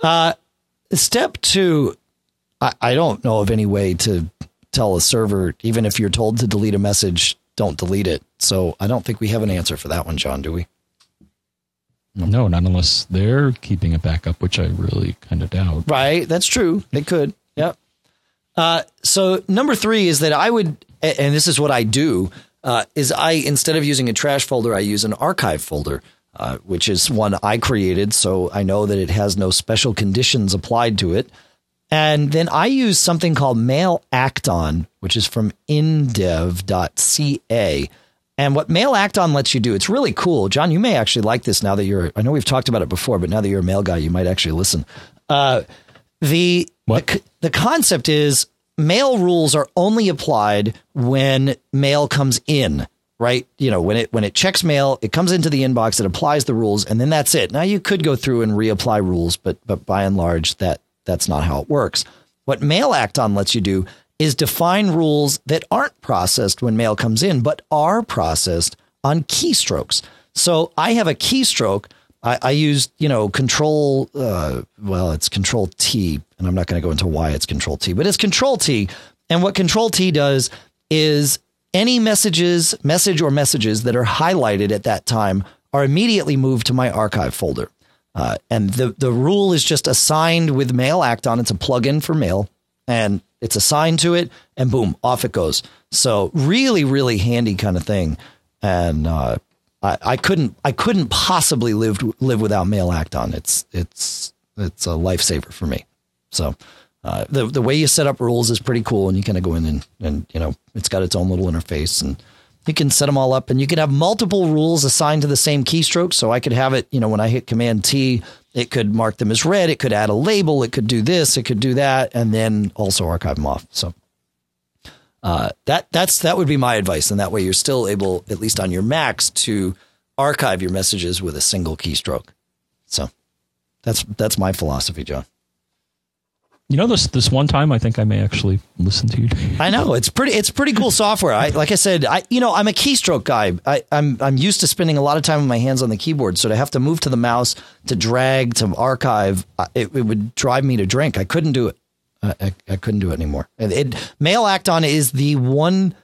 Uh, step two, I, I don't know of any way to tell a server, even if you're told to delete a message, don't delete it. So I don't think we have an answer for that one, John, do we? No, not unless they're keeping it back up, which I really kind of doubt. Right. That's true. They could. Uh, so number three is that I would, and this is what I do, uh, is I instead of using a trash folder, I use an archive folder, uh, which is one I created, so I know that it has no special conditions applied to it. And then I use something called Mail Act-On, which is from indev.ca. And what Mail Act-On lets you do, it's really cool. John, you may actually like this now that you're, I know we've talked about it before, but now that you're a mail guy, you might actually listen. Uh, the, What? the the concept is mail rules are only applied when mail comes in right? You know when it when it checks mail it comes into the inbox it applies the rules and then that's it. Now you could go through and reapply rules but but by and large that that's not how it works. What mail acton lets you do is define rules that aren't processed when mail comes in but are processed on keystrokes. So i have a keystroke I, I used, you know, control, uh, well, it's control T, and I'm not going to go into why it's control T, but it's control T. And what control T does is any messages, message or messages that are highlighted at that time are immediately moved to my archive folder. Uh, and the, the rule is just assigned with Mail Act-On. It's a plugin for mail and it's assigned to it and boom, off it goes. So really, really handy kind of thing. And, uh, I, couldn't I couldn't possibly live live without Mail Act-On. It's it's it's a lifesaver for me. So uh, the the way you set up rules is pretty cool, and you kind of go in and and you know it's got its own little interface, and you can set them all up, and you can have multiple rules assigned to the same keystroke. So I could have it, you know, when I hit Command T, it could mark them as red. It could add a label. It could do this. It could do that, and then also archive them off. So uh, that that's that would be my advice, and that way you're still able, at least on your Macs, to archive your messages with a single keystroke. So that's that's my philosophy, John. You know, this this one time, I think I may actually listen to you. I know it's pretty it's pretty cool software. I like I said, I you know I'm a keystroke guy. I, I'm I'm used to spending a lot of time with my hands on the keyboard, so to have to move to the mouse to drag to archive, uh, it, it would drive me to drink. I couldn't do it. I, I, couldn't do it anymore. And it Mail Act-On is the one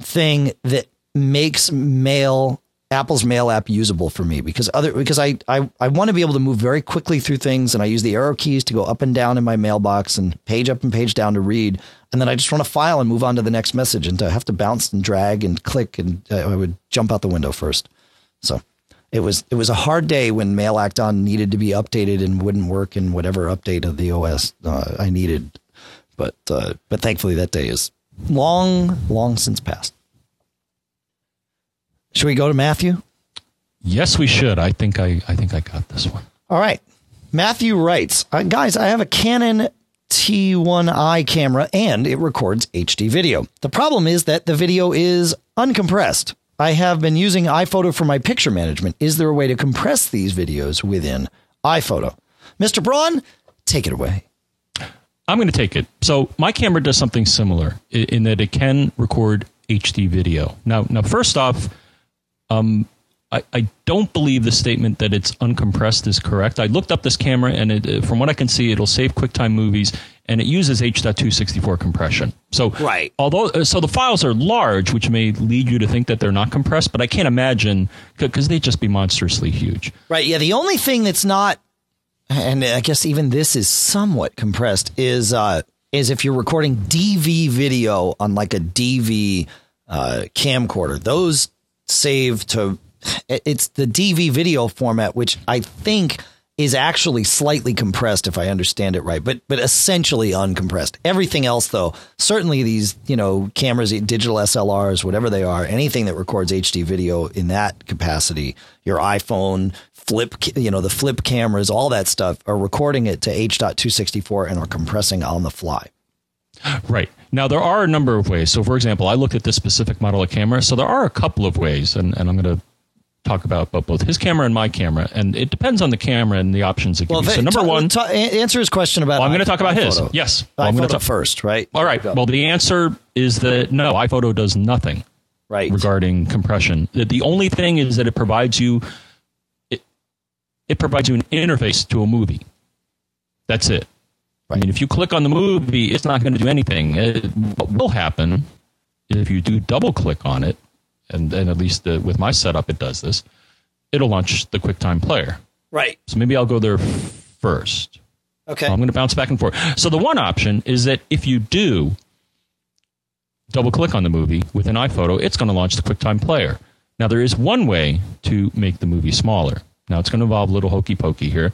thing that makes mail Apple's mail app usable for me because other because I I, I want to be able to move very quickly through things and I use the arrow keys to go up and down in my mailbox and page up and page down to read and then I just want to file and move on to the next message and to have to bounce and drag and click and I would jump out the window first. So it was it was a hard day when Mail Act-On needed to be updated and wouldn't work in whatever update of the OS uh, I needed, but uh, but thankfully that day is long long since past. Should we go to Matthew? Yes, we should. I think I I think I got this one. All right. Matthew writes, uh, guys, I have a Canon T1i camera and it records HD video. The problem is that the video is uncompressed. I have been using iPhoto for my picture management. Is there a way to compress these videos within iPhoto? Mr. Braun, take it away. I'm going to take it. So my camera does something similar in, that it can record HD video. Now, now, first off, um, I, I don't believe the statement that it's uncompressed is correct. I looked up this camera, and it, uh, from what I can see, it'll save QuickTime movies, and it uses H.264 compression. So, Right. Although, uh, so the files are large, which may lead you to think that they're not compressed, but I can't imagine because they'd just be monstrously huge. Right. Yeah. The only thing that's not, and I guess even this is somewhat compressed, is uh, is if you're recording DV video on like a DV uh, camcorder. Those save to it's the DV video format, which I think is actually slightly compressed if I understand it right, but but essentially uncompressed. Everything else though, certainly these, you know, cameras, digital SLRs, whatever they are, anything that records HD video in that capacity, your iPhone, flip, you know, the flip cameras, all that stuff are recording it to H.264 and are compressing on the fly. Right. Now, there are a number of ways. So, for example, I looked at this specific model of camera. So, there are a couple of ways, and, and I'm going to talk about both, both his camera and my camera. And it depends on the camera and the options it gives you. So, number ta- one, ta- answer his question about. Well, I'm gonna talk about his. Yes. Well, I'm gonna talk- first, right? all right. Well, the answer is that no, iPhoto does nothing right. regarding compression. The, the only thing is that it provides you it, it provides you an interface to a movie. That's it. I mean, if you click on the movie, it's not going to do anything. It, what will happen if you do double click on it, and, and at least uh with my setup, it does this. It'll launch the QuickTime player. Right. So maybe I'll go there first. Okay. I'm going to bounce back and forth. So the one option is that if you do double click on the movie with an iPhoto, it's going to launch the QuickTime Player. Now there is one way to make the movie smaller. Now it's going to involve a little hokey pokey here.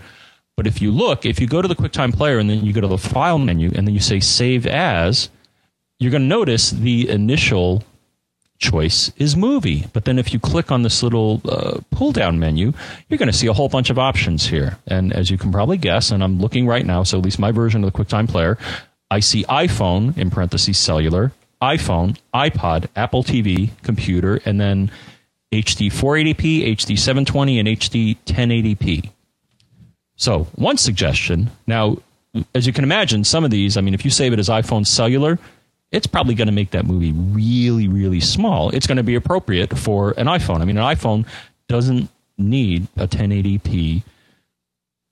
But if you look, if you go to the QuickTime Player and then you go to the File menu and then you say Save As, you're going to notice the initial choice is movie. But then if you click on this little uh, pull down menu, you're going to see a whole bunch of options here. And as you can probably guess, and I'm looking right now, so at least my version of the QuickTime Player, I see iPhone in parentheses cellular, iPhone, iPod, Apple TV, computer, and then HD 480p, HD 720, and HD 1080p. So, one suggestion now, as you can imagine, some of these, I mean, if you save it as iPhone cellular, it's probably going to make that movie really, really small. It's going to be appropriate for an iPhone. I mean, an iPhone doesn't need a 1080p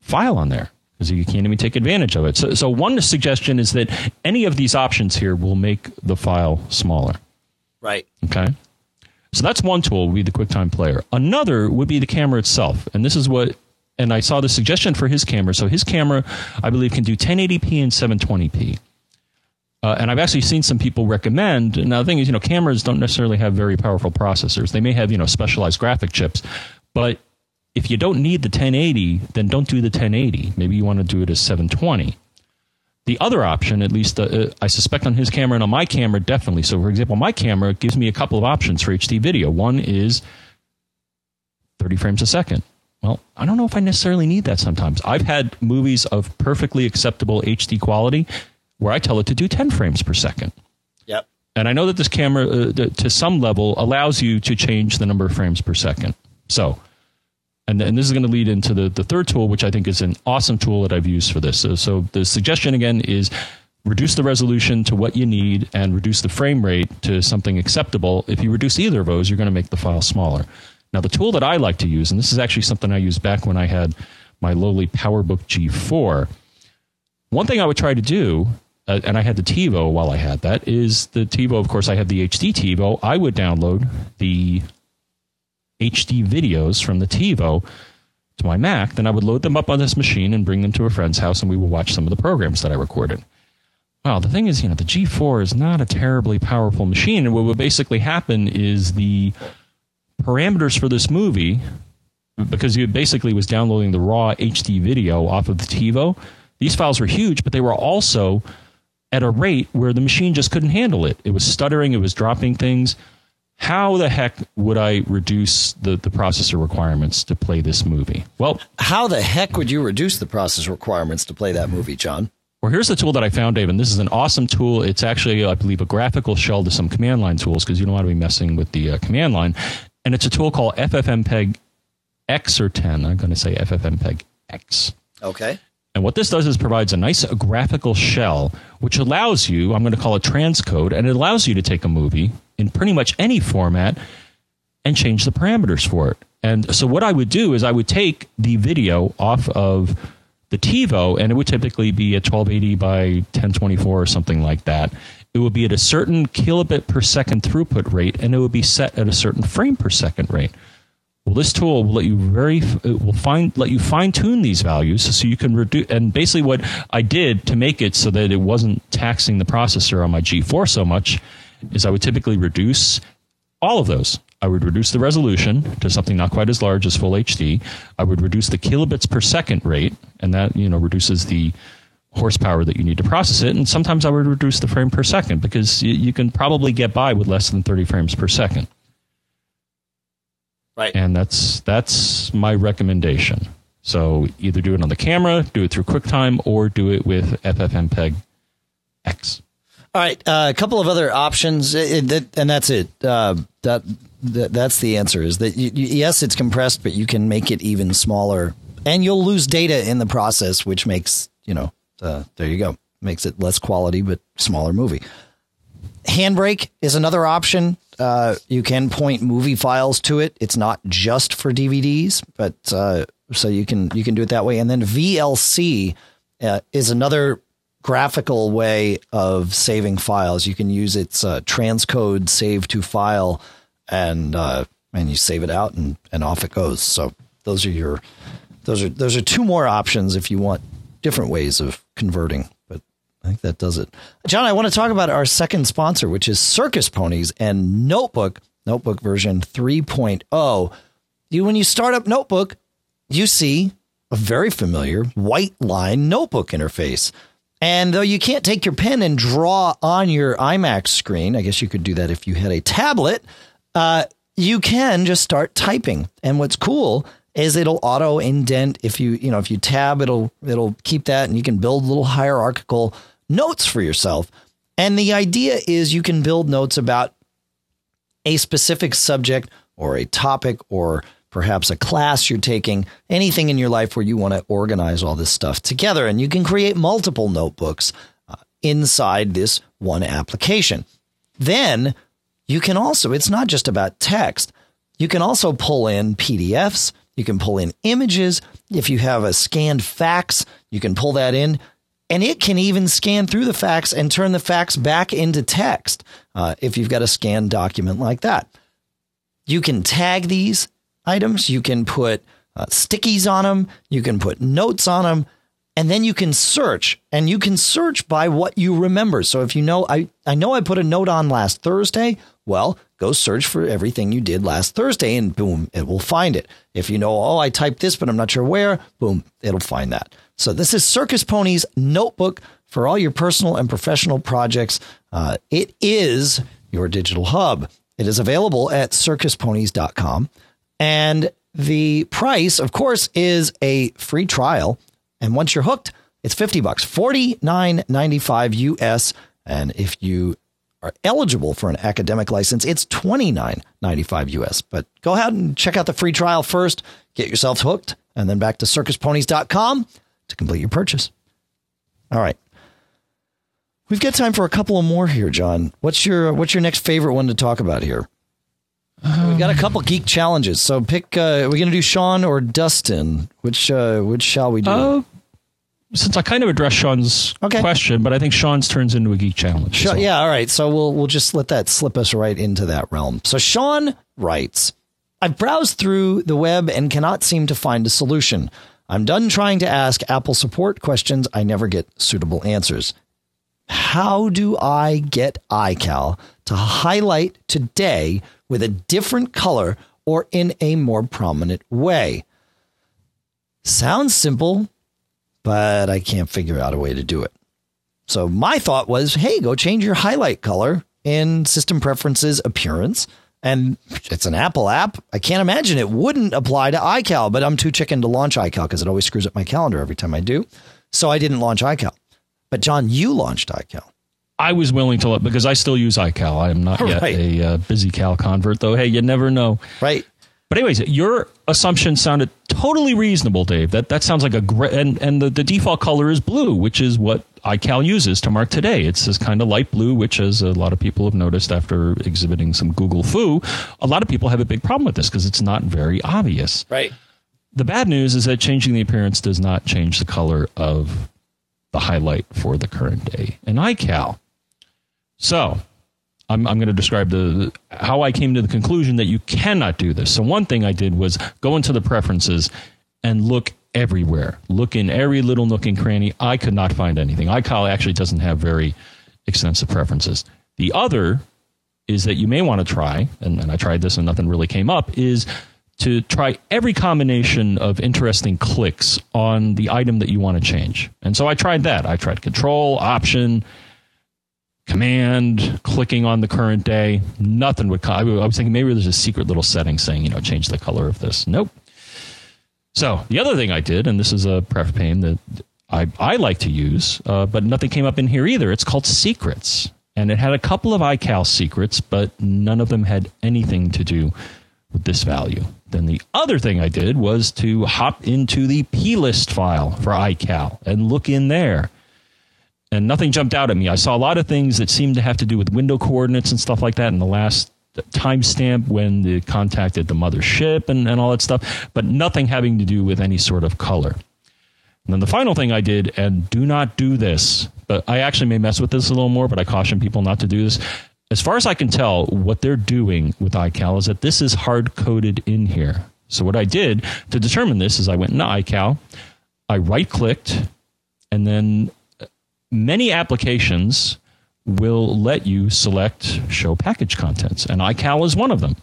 file on there because you can't even take advantage of it. So, so one suggestion is that any of these options here will make the file smaller. Right. Okay. So that's one tool would be the QuickTime Player. Another would be the camera itself, and this is what. And I saw the suggestion for his camera. So his camera, I believe, can do 1080p and 720p. Uh, and I've actually seen some people recommend. Now the thing is, you know, cameras don't necessarily have very powerful processors. They may have you know specialized graphic chips, but if you don't need the 1080, then don't do the 1080. Maybe you want to do it as 720. The other option, at least uh, uh, I suspect on his camera and on my camera, definitely. So, for example, my camera gives me a couple of options for HD video. One is 30 frames a second. Well, I don't know if I necessarily need that sometimes. I've had movies of perfectly acceptable HD quality where I tell it to do 10 frames per second. Yep. And I know that this camera, uh, to some level, allows you to change the number of frames per second. So, and, and this is going to lead into the, the third tool, which I think is an awesome tool that I've used for this. So, so the suggestion again is reduce the resolution to what you need and reduce the frame rate to something acceptable. If you reduce either of those, you're going to make the file smaller. Now, the tool that I like to use, and this is actually something I used back when I had my lowly PowerBook G4. One thing I would try to do, uh, and I had the TiVo while I had that, is the TiVo. Of course, I had the HD TiVo. I would download the HD videos from the TiVo to my Mac. Then I would load them up on this machine and bring them to a friend's house, and we would watch some of the programs that I recorded. Well, the thing is, you know, the G4 is not a terribly powerful machine, and what would basically happen is the parameters for this movie, because it basically was downloading the raw HD video off of the TiVo, these files were huge, but they were also at a rate where the machine just couldn't handle it. It was stuttering, it was dropping things. How the heck would I reduce the, the processor requirements to play this movie? Well, how the heck would you reduce the process requirements to play that movie, John? Well, here's the tool that I found, Dave, and this is an awesome tool. It's actually, I believe, a graphical shell to some command line tools because you don't want to be messing with the uh, command line. And it's a tool called FFmpeg X or 10. I'm going to say FFmpeg X. Okay. And what this does is provides a nice graphical shell, which allows you, I'm going to call it transcode, and it allows you to take a movie in pretty much any format and change the parameters for it. And so what I would do is I would take the video off of the TiVo, and it would typically be a 1280 by 1024 or something like that. It would be at a certain kilobit per second throughput rate, and it would be set at a certain frame per second rate. Well, this tool will let you very will find let you fine tune these values so you can reduce. And basically, what I did to make it so that it wasn't taxing the processor on my G4 so much is I would typically reduce all of those. I would reduce the resolution to something not quite as large as full HD. I would reduce the kilobits per second rate, and that you know reduces the horsepower that you need to process it. And sometimes I would reduce the frame per second because you, you can probably get by with less than 30 frames per second. Right. And that's that's my recommendation. So either do it on the camera, do it through QuickTime, or do it with FFmpeg X. All right, uh, a couple of other options, it, it, and that's it. Uh, that, that, that's the answer. Is that you, you, yes, it's compressed, but you can make it even smaller, and you'll lose data in the process, which makes you know. Uh, there you go, makes it less quality but smaller movie. Handbrake is another option. Uh, you can point movie files to it. It's not just for DVDs, but uh, so you can you can do it that way. And then VLC uh, is another graphical way of saving files. You can use its uh, transcode save to file, and uh, and you save it out, and, and off it goes. So those are your those are those are two more options if you want different ways of converting, I think that does it. John, I want to talk about our second sponsor, which is Circus Ponies and Notebook, Notebook version 3.0. You, when you start up Notebook, you see a very familiar white line notebook interface. And though you can't take your pen and draw on your iMac screen, I guess you could do that if you had a tablet, uh, you can just start typing. And what's cool is it'll auto indent if you you know if you tab it'll it'll keep that and you can build little hierarchical notes for yourself. And the idea is you can build notes about a specific subject or a topic or perhaps a class you're taking, anything in your life where you want to organize all this stuff together. And you can create multiple notebooks uh, inside this one application. Then you can also, it's not just about text, you can also pull in PDFs, you can pull in images. If you have a scanned fax, you can pull that in. And it can even scan through the fax and turn the fax back into text uh, if you've got a scanned document like that. You can tag these items. You can put uh, stickies on them. You can put notes on them. And then you can search and you can search by what you remember. So if you know, I, I know I put a note on last Thursday. Well, go search for everything you did last Thursday and boom, it will find it. If you know, oh, I typed this, but I'm not sure where, boom, it'll find that. So this is Circus Pony's notebook for all your personal and professional projects. Uh, it is your digital hub. It is available at circusponies.com. And the price, of course, is a free trial. And once you're hooked, it's 50 bucks, 49.95 US. And if you are eligible for an academic license, it's 29.95 US. But go ahead and check out the free trial first, get yourself hooked, and then back to circusponies.com to complete your purchase. All right. We've got time for a couple of more here, John. What's your what's your next favorite one to talk about here? We've got a couple geek challenges, so pick. Uh, are we going to do Sean or Dustin? Which uh, which shall we do? Uh, since I kind of addressed Sean's Okay. question, but I think Sean's turns into a geek challenge. Sean, so- yeah, all right. So we'll we'll just let that slip us right into that realm. So Sean writes, I've browsed through the web and cannot seem to find a solution. I'm done trying to ask Apple support questions. I never get suitable answers. How do I get iCal to highlight today with a different color or in a more prominent way? Sounds simple, but I can't figure out a way to do it. So my thought was, hey, go change your highlight color in System Preferences Appearance. And it's an Apple app. I can't imagine it wouldn't apply to iCal, but I'm too chicken to launch iCal because it always screws up my calendar every time I do. So I didn't launch iCal. But John, you launched iCal. I was willing to let because I still use iCal. I am not yet a uh, BusyCal convert, though. Hey, you never know. Right. But anyways, your assumption sounded totally reasonable, Dave. That that sounds like a great and and the, the default color is blue, which is what iCal uses to mark today. It's this kind of light blue, which as a lot of people have noticed after exhibiting some Google fu, a lot of people have a big problem with this because it's not very obvious. Right. The bad news is that changing the appearance does not change the color of the highlight for the current day in iCal. So I'm, I'm going to describe the how I came to the conclusion that you cannot do this. So one thing I did was go into the preferences and look everywhere. Look in every little nook and cranny. I could not find anything. iCal actually doesn't have very extensive preferences. The other is that you may want to try, and, and I tried this and nothing really came up, is to try every combination of interesting clicks on the item that you want to change. And so I tried that. I tried control, option, command, clicking on the current day. Nothing would come. I was thinking maybe there's a secret little setting saying, you know, change the color of this. Nope. So the other thing I did, and this is a pref pane that I, I like to use, uh, but nothing came up in here either. It's called secrets. And it had a couple of iCal secrets, but none of them had anything to do with this value. Then the other thing I did was to hop into the plist file for iCal and look in there. And nothing jumped out at me. I saw a lot of things that seemed to have to do with window coordinates and stuff like that in the last timestamp when they contacted the mothership and, and all that stuff, but nothing having to do with any sort of color. And then the final thing I did, and do not do this, but I actually may mess with this a little more, but I caution people not to do this. As far as I can tell, what they're doing with iCal is that this is hard coded in here. So what I did to determine this is I went into iCal, I right clicked, and then many applications will let you select show package contents, and iCal is one of them.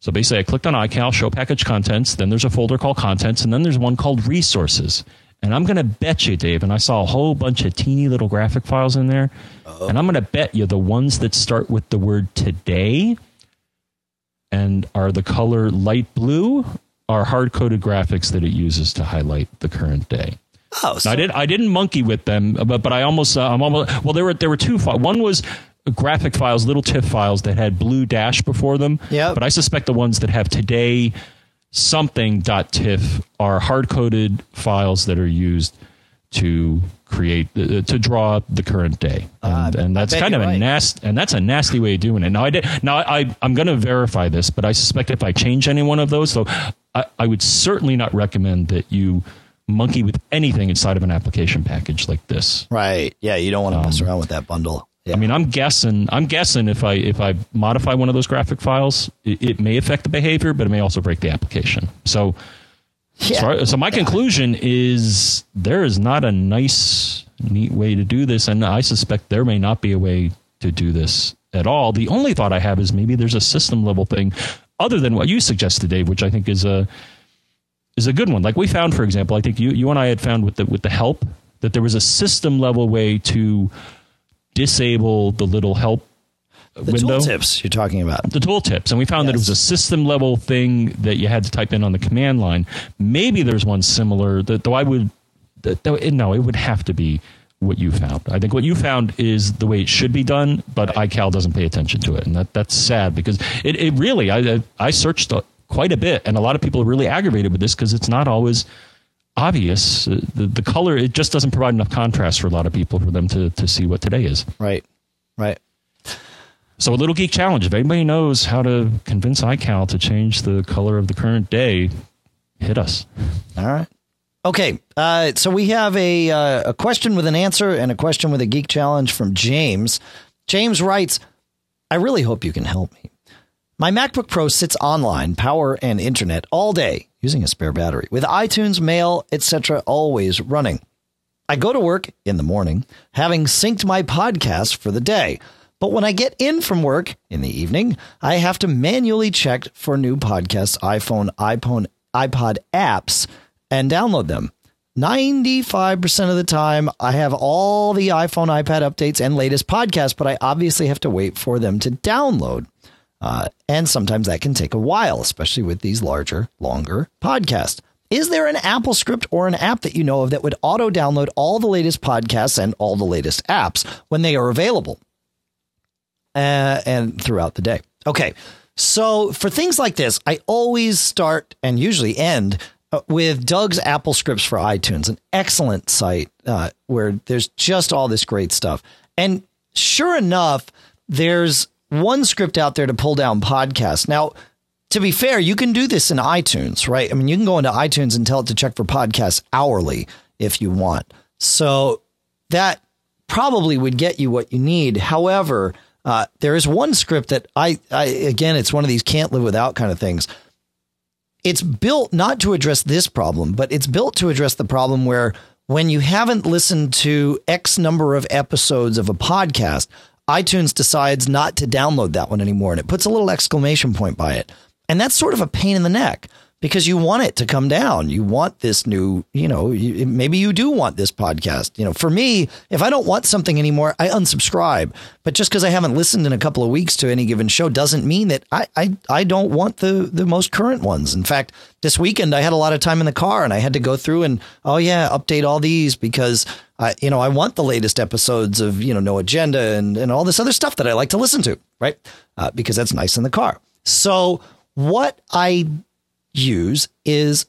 So basically, I clicked on iCal, show package contents, then there's a folder called contents, and then there's one called resources. And I'm going to bet you, Dave, and I saw a whole bunch of teeny little graphic files in there, and I'm going to bet you the ones that start with the word today and are the color light blue are hard coded graphics that it uses to highlight the current day. Oh, so I did. I didn't monkey with them, but but I almost. Uh, I'm almost. Well, there were there were two. Fi- one was graphic files, little TIFF files that had blue dash before them. Yep. But I suspect the ones that have today something dot .tiff are hard coded files that are used to create uh, to draw the current day, and, and that's kind of a right. nasty and that's a nasty way of doing it. Now I did. Now I I'm going to verify this, but I suspect if I change any one of those, so I, I would certainly not recommend that you monkey with anything inside of an application package like this. right. Yeah, you don't want to mess um, around with that bundle. Yeah. I mean, I'm guessing. I'm guessing if I if I modify one of those graphic files, it, it may affect the behavior, but it may also break the application. So, yeah. so, so my conclusion is there is not a nice, neat way to do this, and I suspect there may not be a way to do this at all. The only thought I have is maybe there's a system level thing, other than what you suggested, Dave, which I think is a is a good one. Like we found, for example, I think you you and I had found with the with the help that there was a system level way to disable the little help the window tooltips you're talking about. the tooltips, and we found that it was a system level thing that you had to type in on the command line. Maybe there's one similar. That though I would, that, though, no, it would have to be what you found. I think what you found is the way it should be done, but iCal doesn't pay attention to it, and that that's sad because it, it really. I I- I searched quite a bit, and a lot of people are really aggravated with this because it's not always obvious. Uh, The, the color it just doesn't provide enough contrast for a lot of people for them to to see what today is. Right. Right. So a little geek challenge. If anybody knows how to convince iCal to change the color of the current day, hit us. All right. Okay. Uh, so we have a uh, a question with an answer and a question with a geek challenge from James. James writes, "I really hope you can help me. My MacBook Pro sits online, power and internet all day using a spare battery, with iTunes, mail, etc. always running. I go to work in the morning, having synced my podcast for the day. But when I get in from work in the evening, I have to manually check for new podcasts, iPhone, iPhone, iPod apps, and download them. 95% of the time, I have all the iPhone, iPad updates and latest podcasts, but I obviously have to wait for them to download. Uh, and sometimes that can take a while, especially with these larger, longer podcasts. Is there an Apple script or an app that you know of that would auto download all the latest podcasts and all the latest apps when they are available? Uh, and throughout the day. Okay. So for things like this, I always start and usually end uh, with Doug's Apple Scripts for iTunes, an excellent site uh, where there's just all this great stuff. And sure enough, there's one script out there to pull down podcasts. Now, to be fair, you can do this in iTunes, right? I mean, you can go into iTunes and tell it to check for podcasts hourly if you want. So that probably would get you what you need. However, uh, there is one script that I, I, again, it's one of these can't live without kind of things. It's built not to address this problem, but it's built to address the problem where when you haven't listened to X number of episodes of a podcast, iTunes decides not to download that one anymore and it puts a little exclamation point by it. And that's sort of a pain in the neck because you want it to come down. You want this new, you know, you, maybe you do want this podcast. You know, for me, if I don't want something anymore, I unsubscribe. But just because I haven't listened in a couple of weeks to any given show doesn't mean that I, I, I don't want the, the most current ones. In fact, this weekend I had a lot of time in the car and I had to go through and, oh yeah, update all these because I, you know, I want the latest episodes of, you know, No Agenda and, and all this other stuff that I like to listen to, right? Uh, because that's nice in the car. So what I use is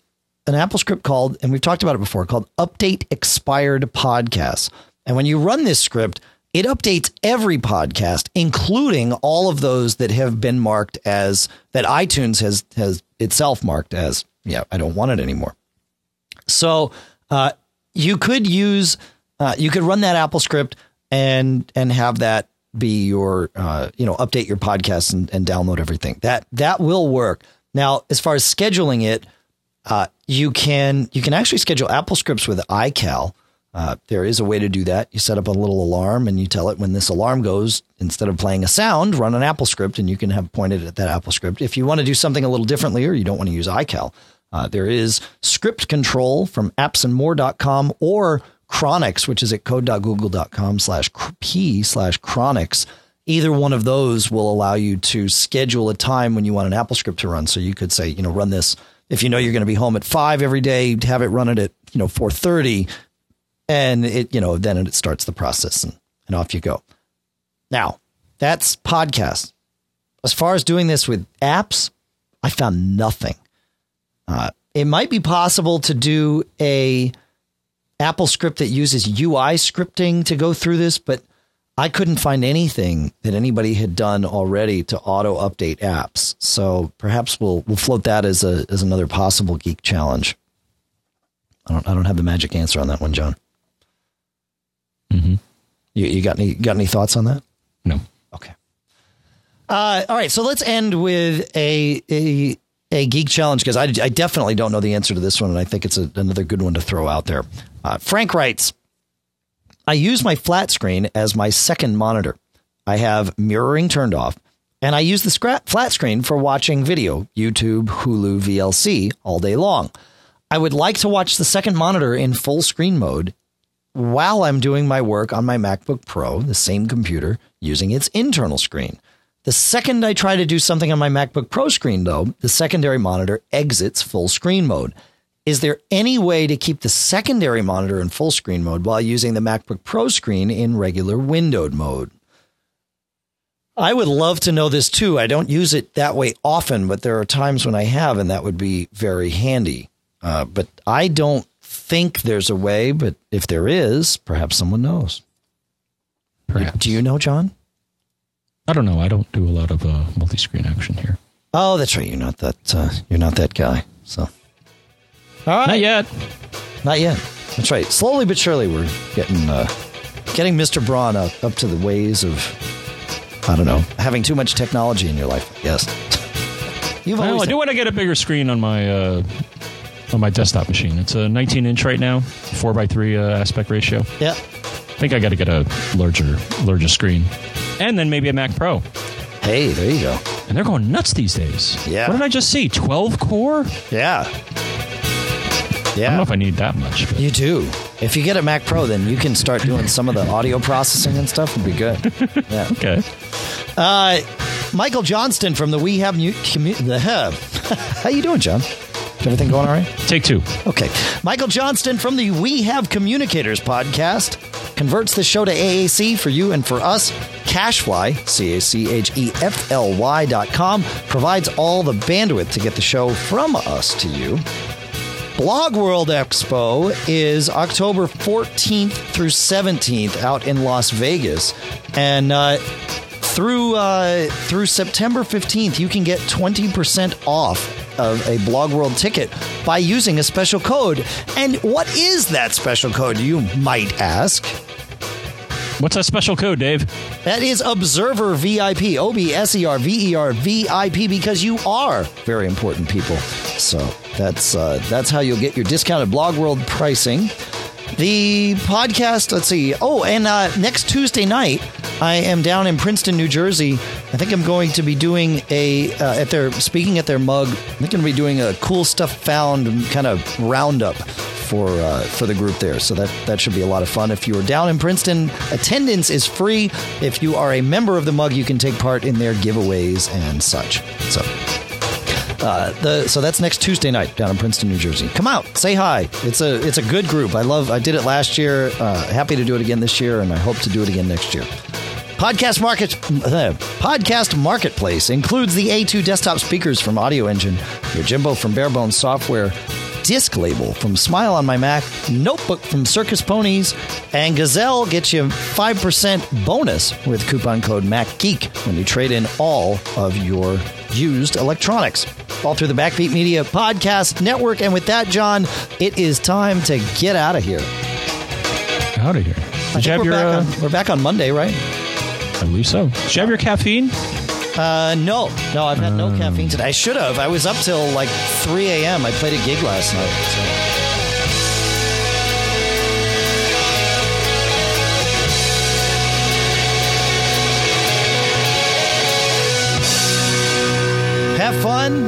an Apple script called, and we've talked about it before, called Update Expired Podcasts. And when you run this script, it updates every podcast, including all of those that have been marked as that iTunes has has itself marked as, yeah, I don't want it anymore. So uh, you could use, uh, you could run that Apple script and and have that be your, uh, you know, update your podcast and, and download everything. That that will work. Now, as far as scheduling it, uh, you can you can actually schedule Apple scripts with iCal. Uh, there is a way to do that. You set up a little alarm and you tell it when this alarm goes, instead of playing a sound, run an Apple script and you can have pointed at that Apple script. If you want to do something a little differently or you don't want to use iCal, uh, there is script control from appsandmore.com or Cronnix, which is at code.google.com slash p slash Cronnix. Either one of those will allow you to schedule a time when you want an Apple script to run. So you could say, you know, run this if you know you're going to be home at five every day, have it run it at, you know, 430 and it, you know, then it starts the process and, and off you go. Now that's podcast. As far as doing this with apps, I found nothing. Uh, it might be possible to do a Apple script that uses UI scripting to go through this, but I couldn't find anything that anybody had done already to auto update apps. So perhaps we'll we'll float that as a as another possible geek challenge. I don't I don't have the magic answer on that one, John. Mm-hmm. You, you got any got any thoughts on that? No. Okay. Uh, all right, so let's end with a a a geek challenge because I, I definitely don't know the answer to this one, and I think it's a, another good one to throw out there. Uh, Frank writes, I use my flat screen as my second monitor. I have mirroring turned off, and I use the flat screen for watching video, YouTube, Hulu, VLC all day long. I would like to watch the second monitor in full screen mode while I'm doing my work on my MacBook Pro, the same computer, using its internal screen. The second I try to do something on my MacBook Pro screen, though, the secondary monitor exits full screen mode. Is there any way to keep the secondary monitor in full screen mode while using the MacBook Pro screen in regular windowed mode? I would love to know this too. I don't use it that way often, but there are times when I have, and that would be very handy. Uh, but I don't think there's a way, but if there is, perhaps someone knows. Perhaps. Do you know, John? I don't know. I don't do a lot of uh, multi-screen action here. Oh, that's right. You're not that. Uh, you're not that guy. So, right. Not yet. Not yet. That's right. Slowly but surely, we're getting uh, getting Mr. Braun up up to the ways of I don't know having too much technology in your life. Yes. [laughs] You've Well, I do want to get a bigger screen on my uh, on my desktop machine. It's a 19 inch right now, four by three uh, aspect ratio. yeah. I think I got to get a larger larger screen, and then maybe a Mac Pro. Hey, there you go. And they're going nuts these days. Yeah. What did I just see? 12 core? Yeah. I don't know if I need that much. But You do. If you get a Mac Pro, then you can start doing some of the audio processing and stuff. Would be good. [laughs] Yeah. okay. Uh, Michael Johnston from the We Have New commu- the [laughs] How you doing, John? Everything going all right? Take two. Okay. Michael Johnston from the We Have Communicators podcast converts the show to AAC for you and for us. CacheFly, C A C H E F L Y dot com, provides all the bandwidth to get the show from us to you. Blog World Expo is October 14th through 17th out in Las Vegas. And uh, through uh, through September 15th, you can get 20% off of a Blog World ticket by using a special code. And what is that special code, you might ask? What's that special code, Dave? That is Observer VIP, O B S E R V E R V I P, because you are very important people. So that's uh, that's how you'll get your discounted Blog World pricing. The podcast, let's see. Oh, and uh, next Tuesday night, I am down in Princeton, New Jersey. I think I'm going to be doing a uh, at their speaking at their mug. I'm going to be doing a cool stuff found kind of roundup for uh, for the group there. So that that should be a lot of fun. If you are down in Princeton, attendance is free. If you are a member of the mug, you can take part in their giveaways and such. So. Uh, the so that's next Tuesday night down in Princeton, New Jersey. Come out, say hi. It's a it's a good group. I love. I did it last year. Uh, happy to do it again this year, and I hope to do it again next year. Podcast market uh, podcast marketplace includes the A2 desktop speakers from Audio Engine, Yojimbo from Bare Bones Software, Disc Label from Smile on My Mac, Notebook from Circus Ponies, and Gazelle gets you 5% bonus with coupon code MacGeek when you trade in all of your used electronics. All through the Backbeat Media Podcast Network. And with that, John, it is time to get out of here. Out of here. Did you have we're, your? back Uh, on, we're back on Monday, right? I believe so. Did you have your caffeine? Uh, no, no, I've had no caffeine today. I should have. I was up till like 3 a.m. I played a gig last night. So. Have fun.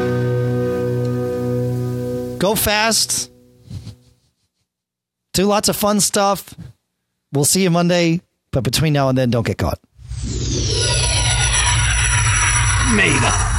Go fast. Do lots of fun stuff. We'll see you Monday, but between now and then, don't get caught. Made up.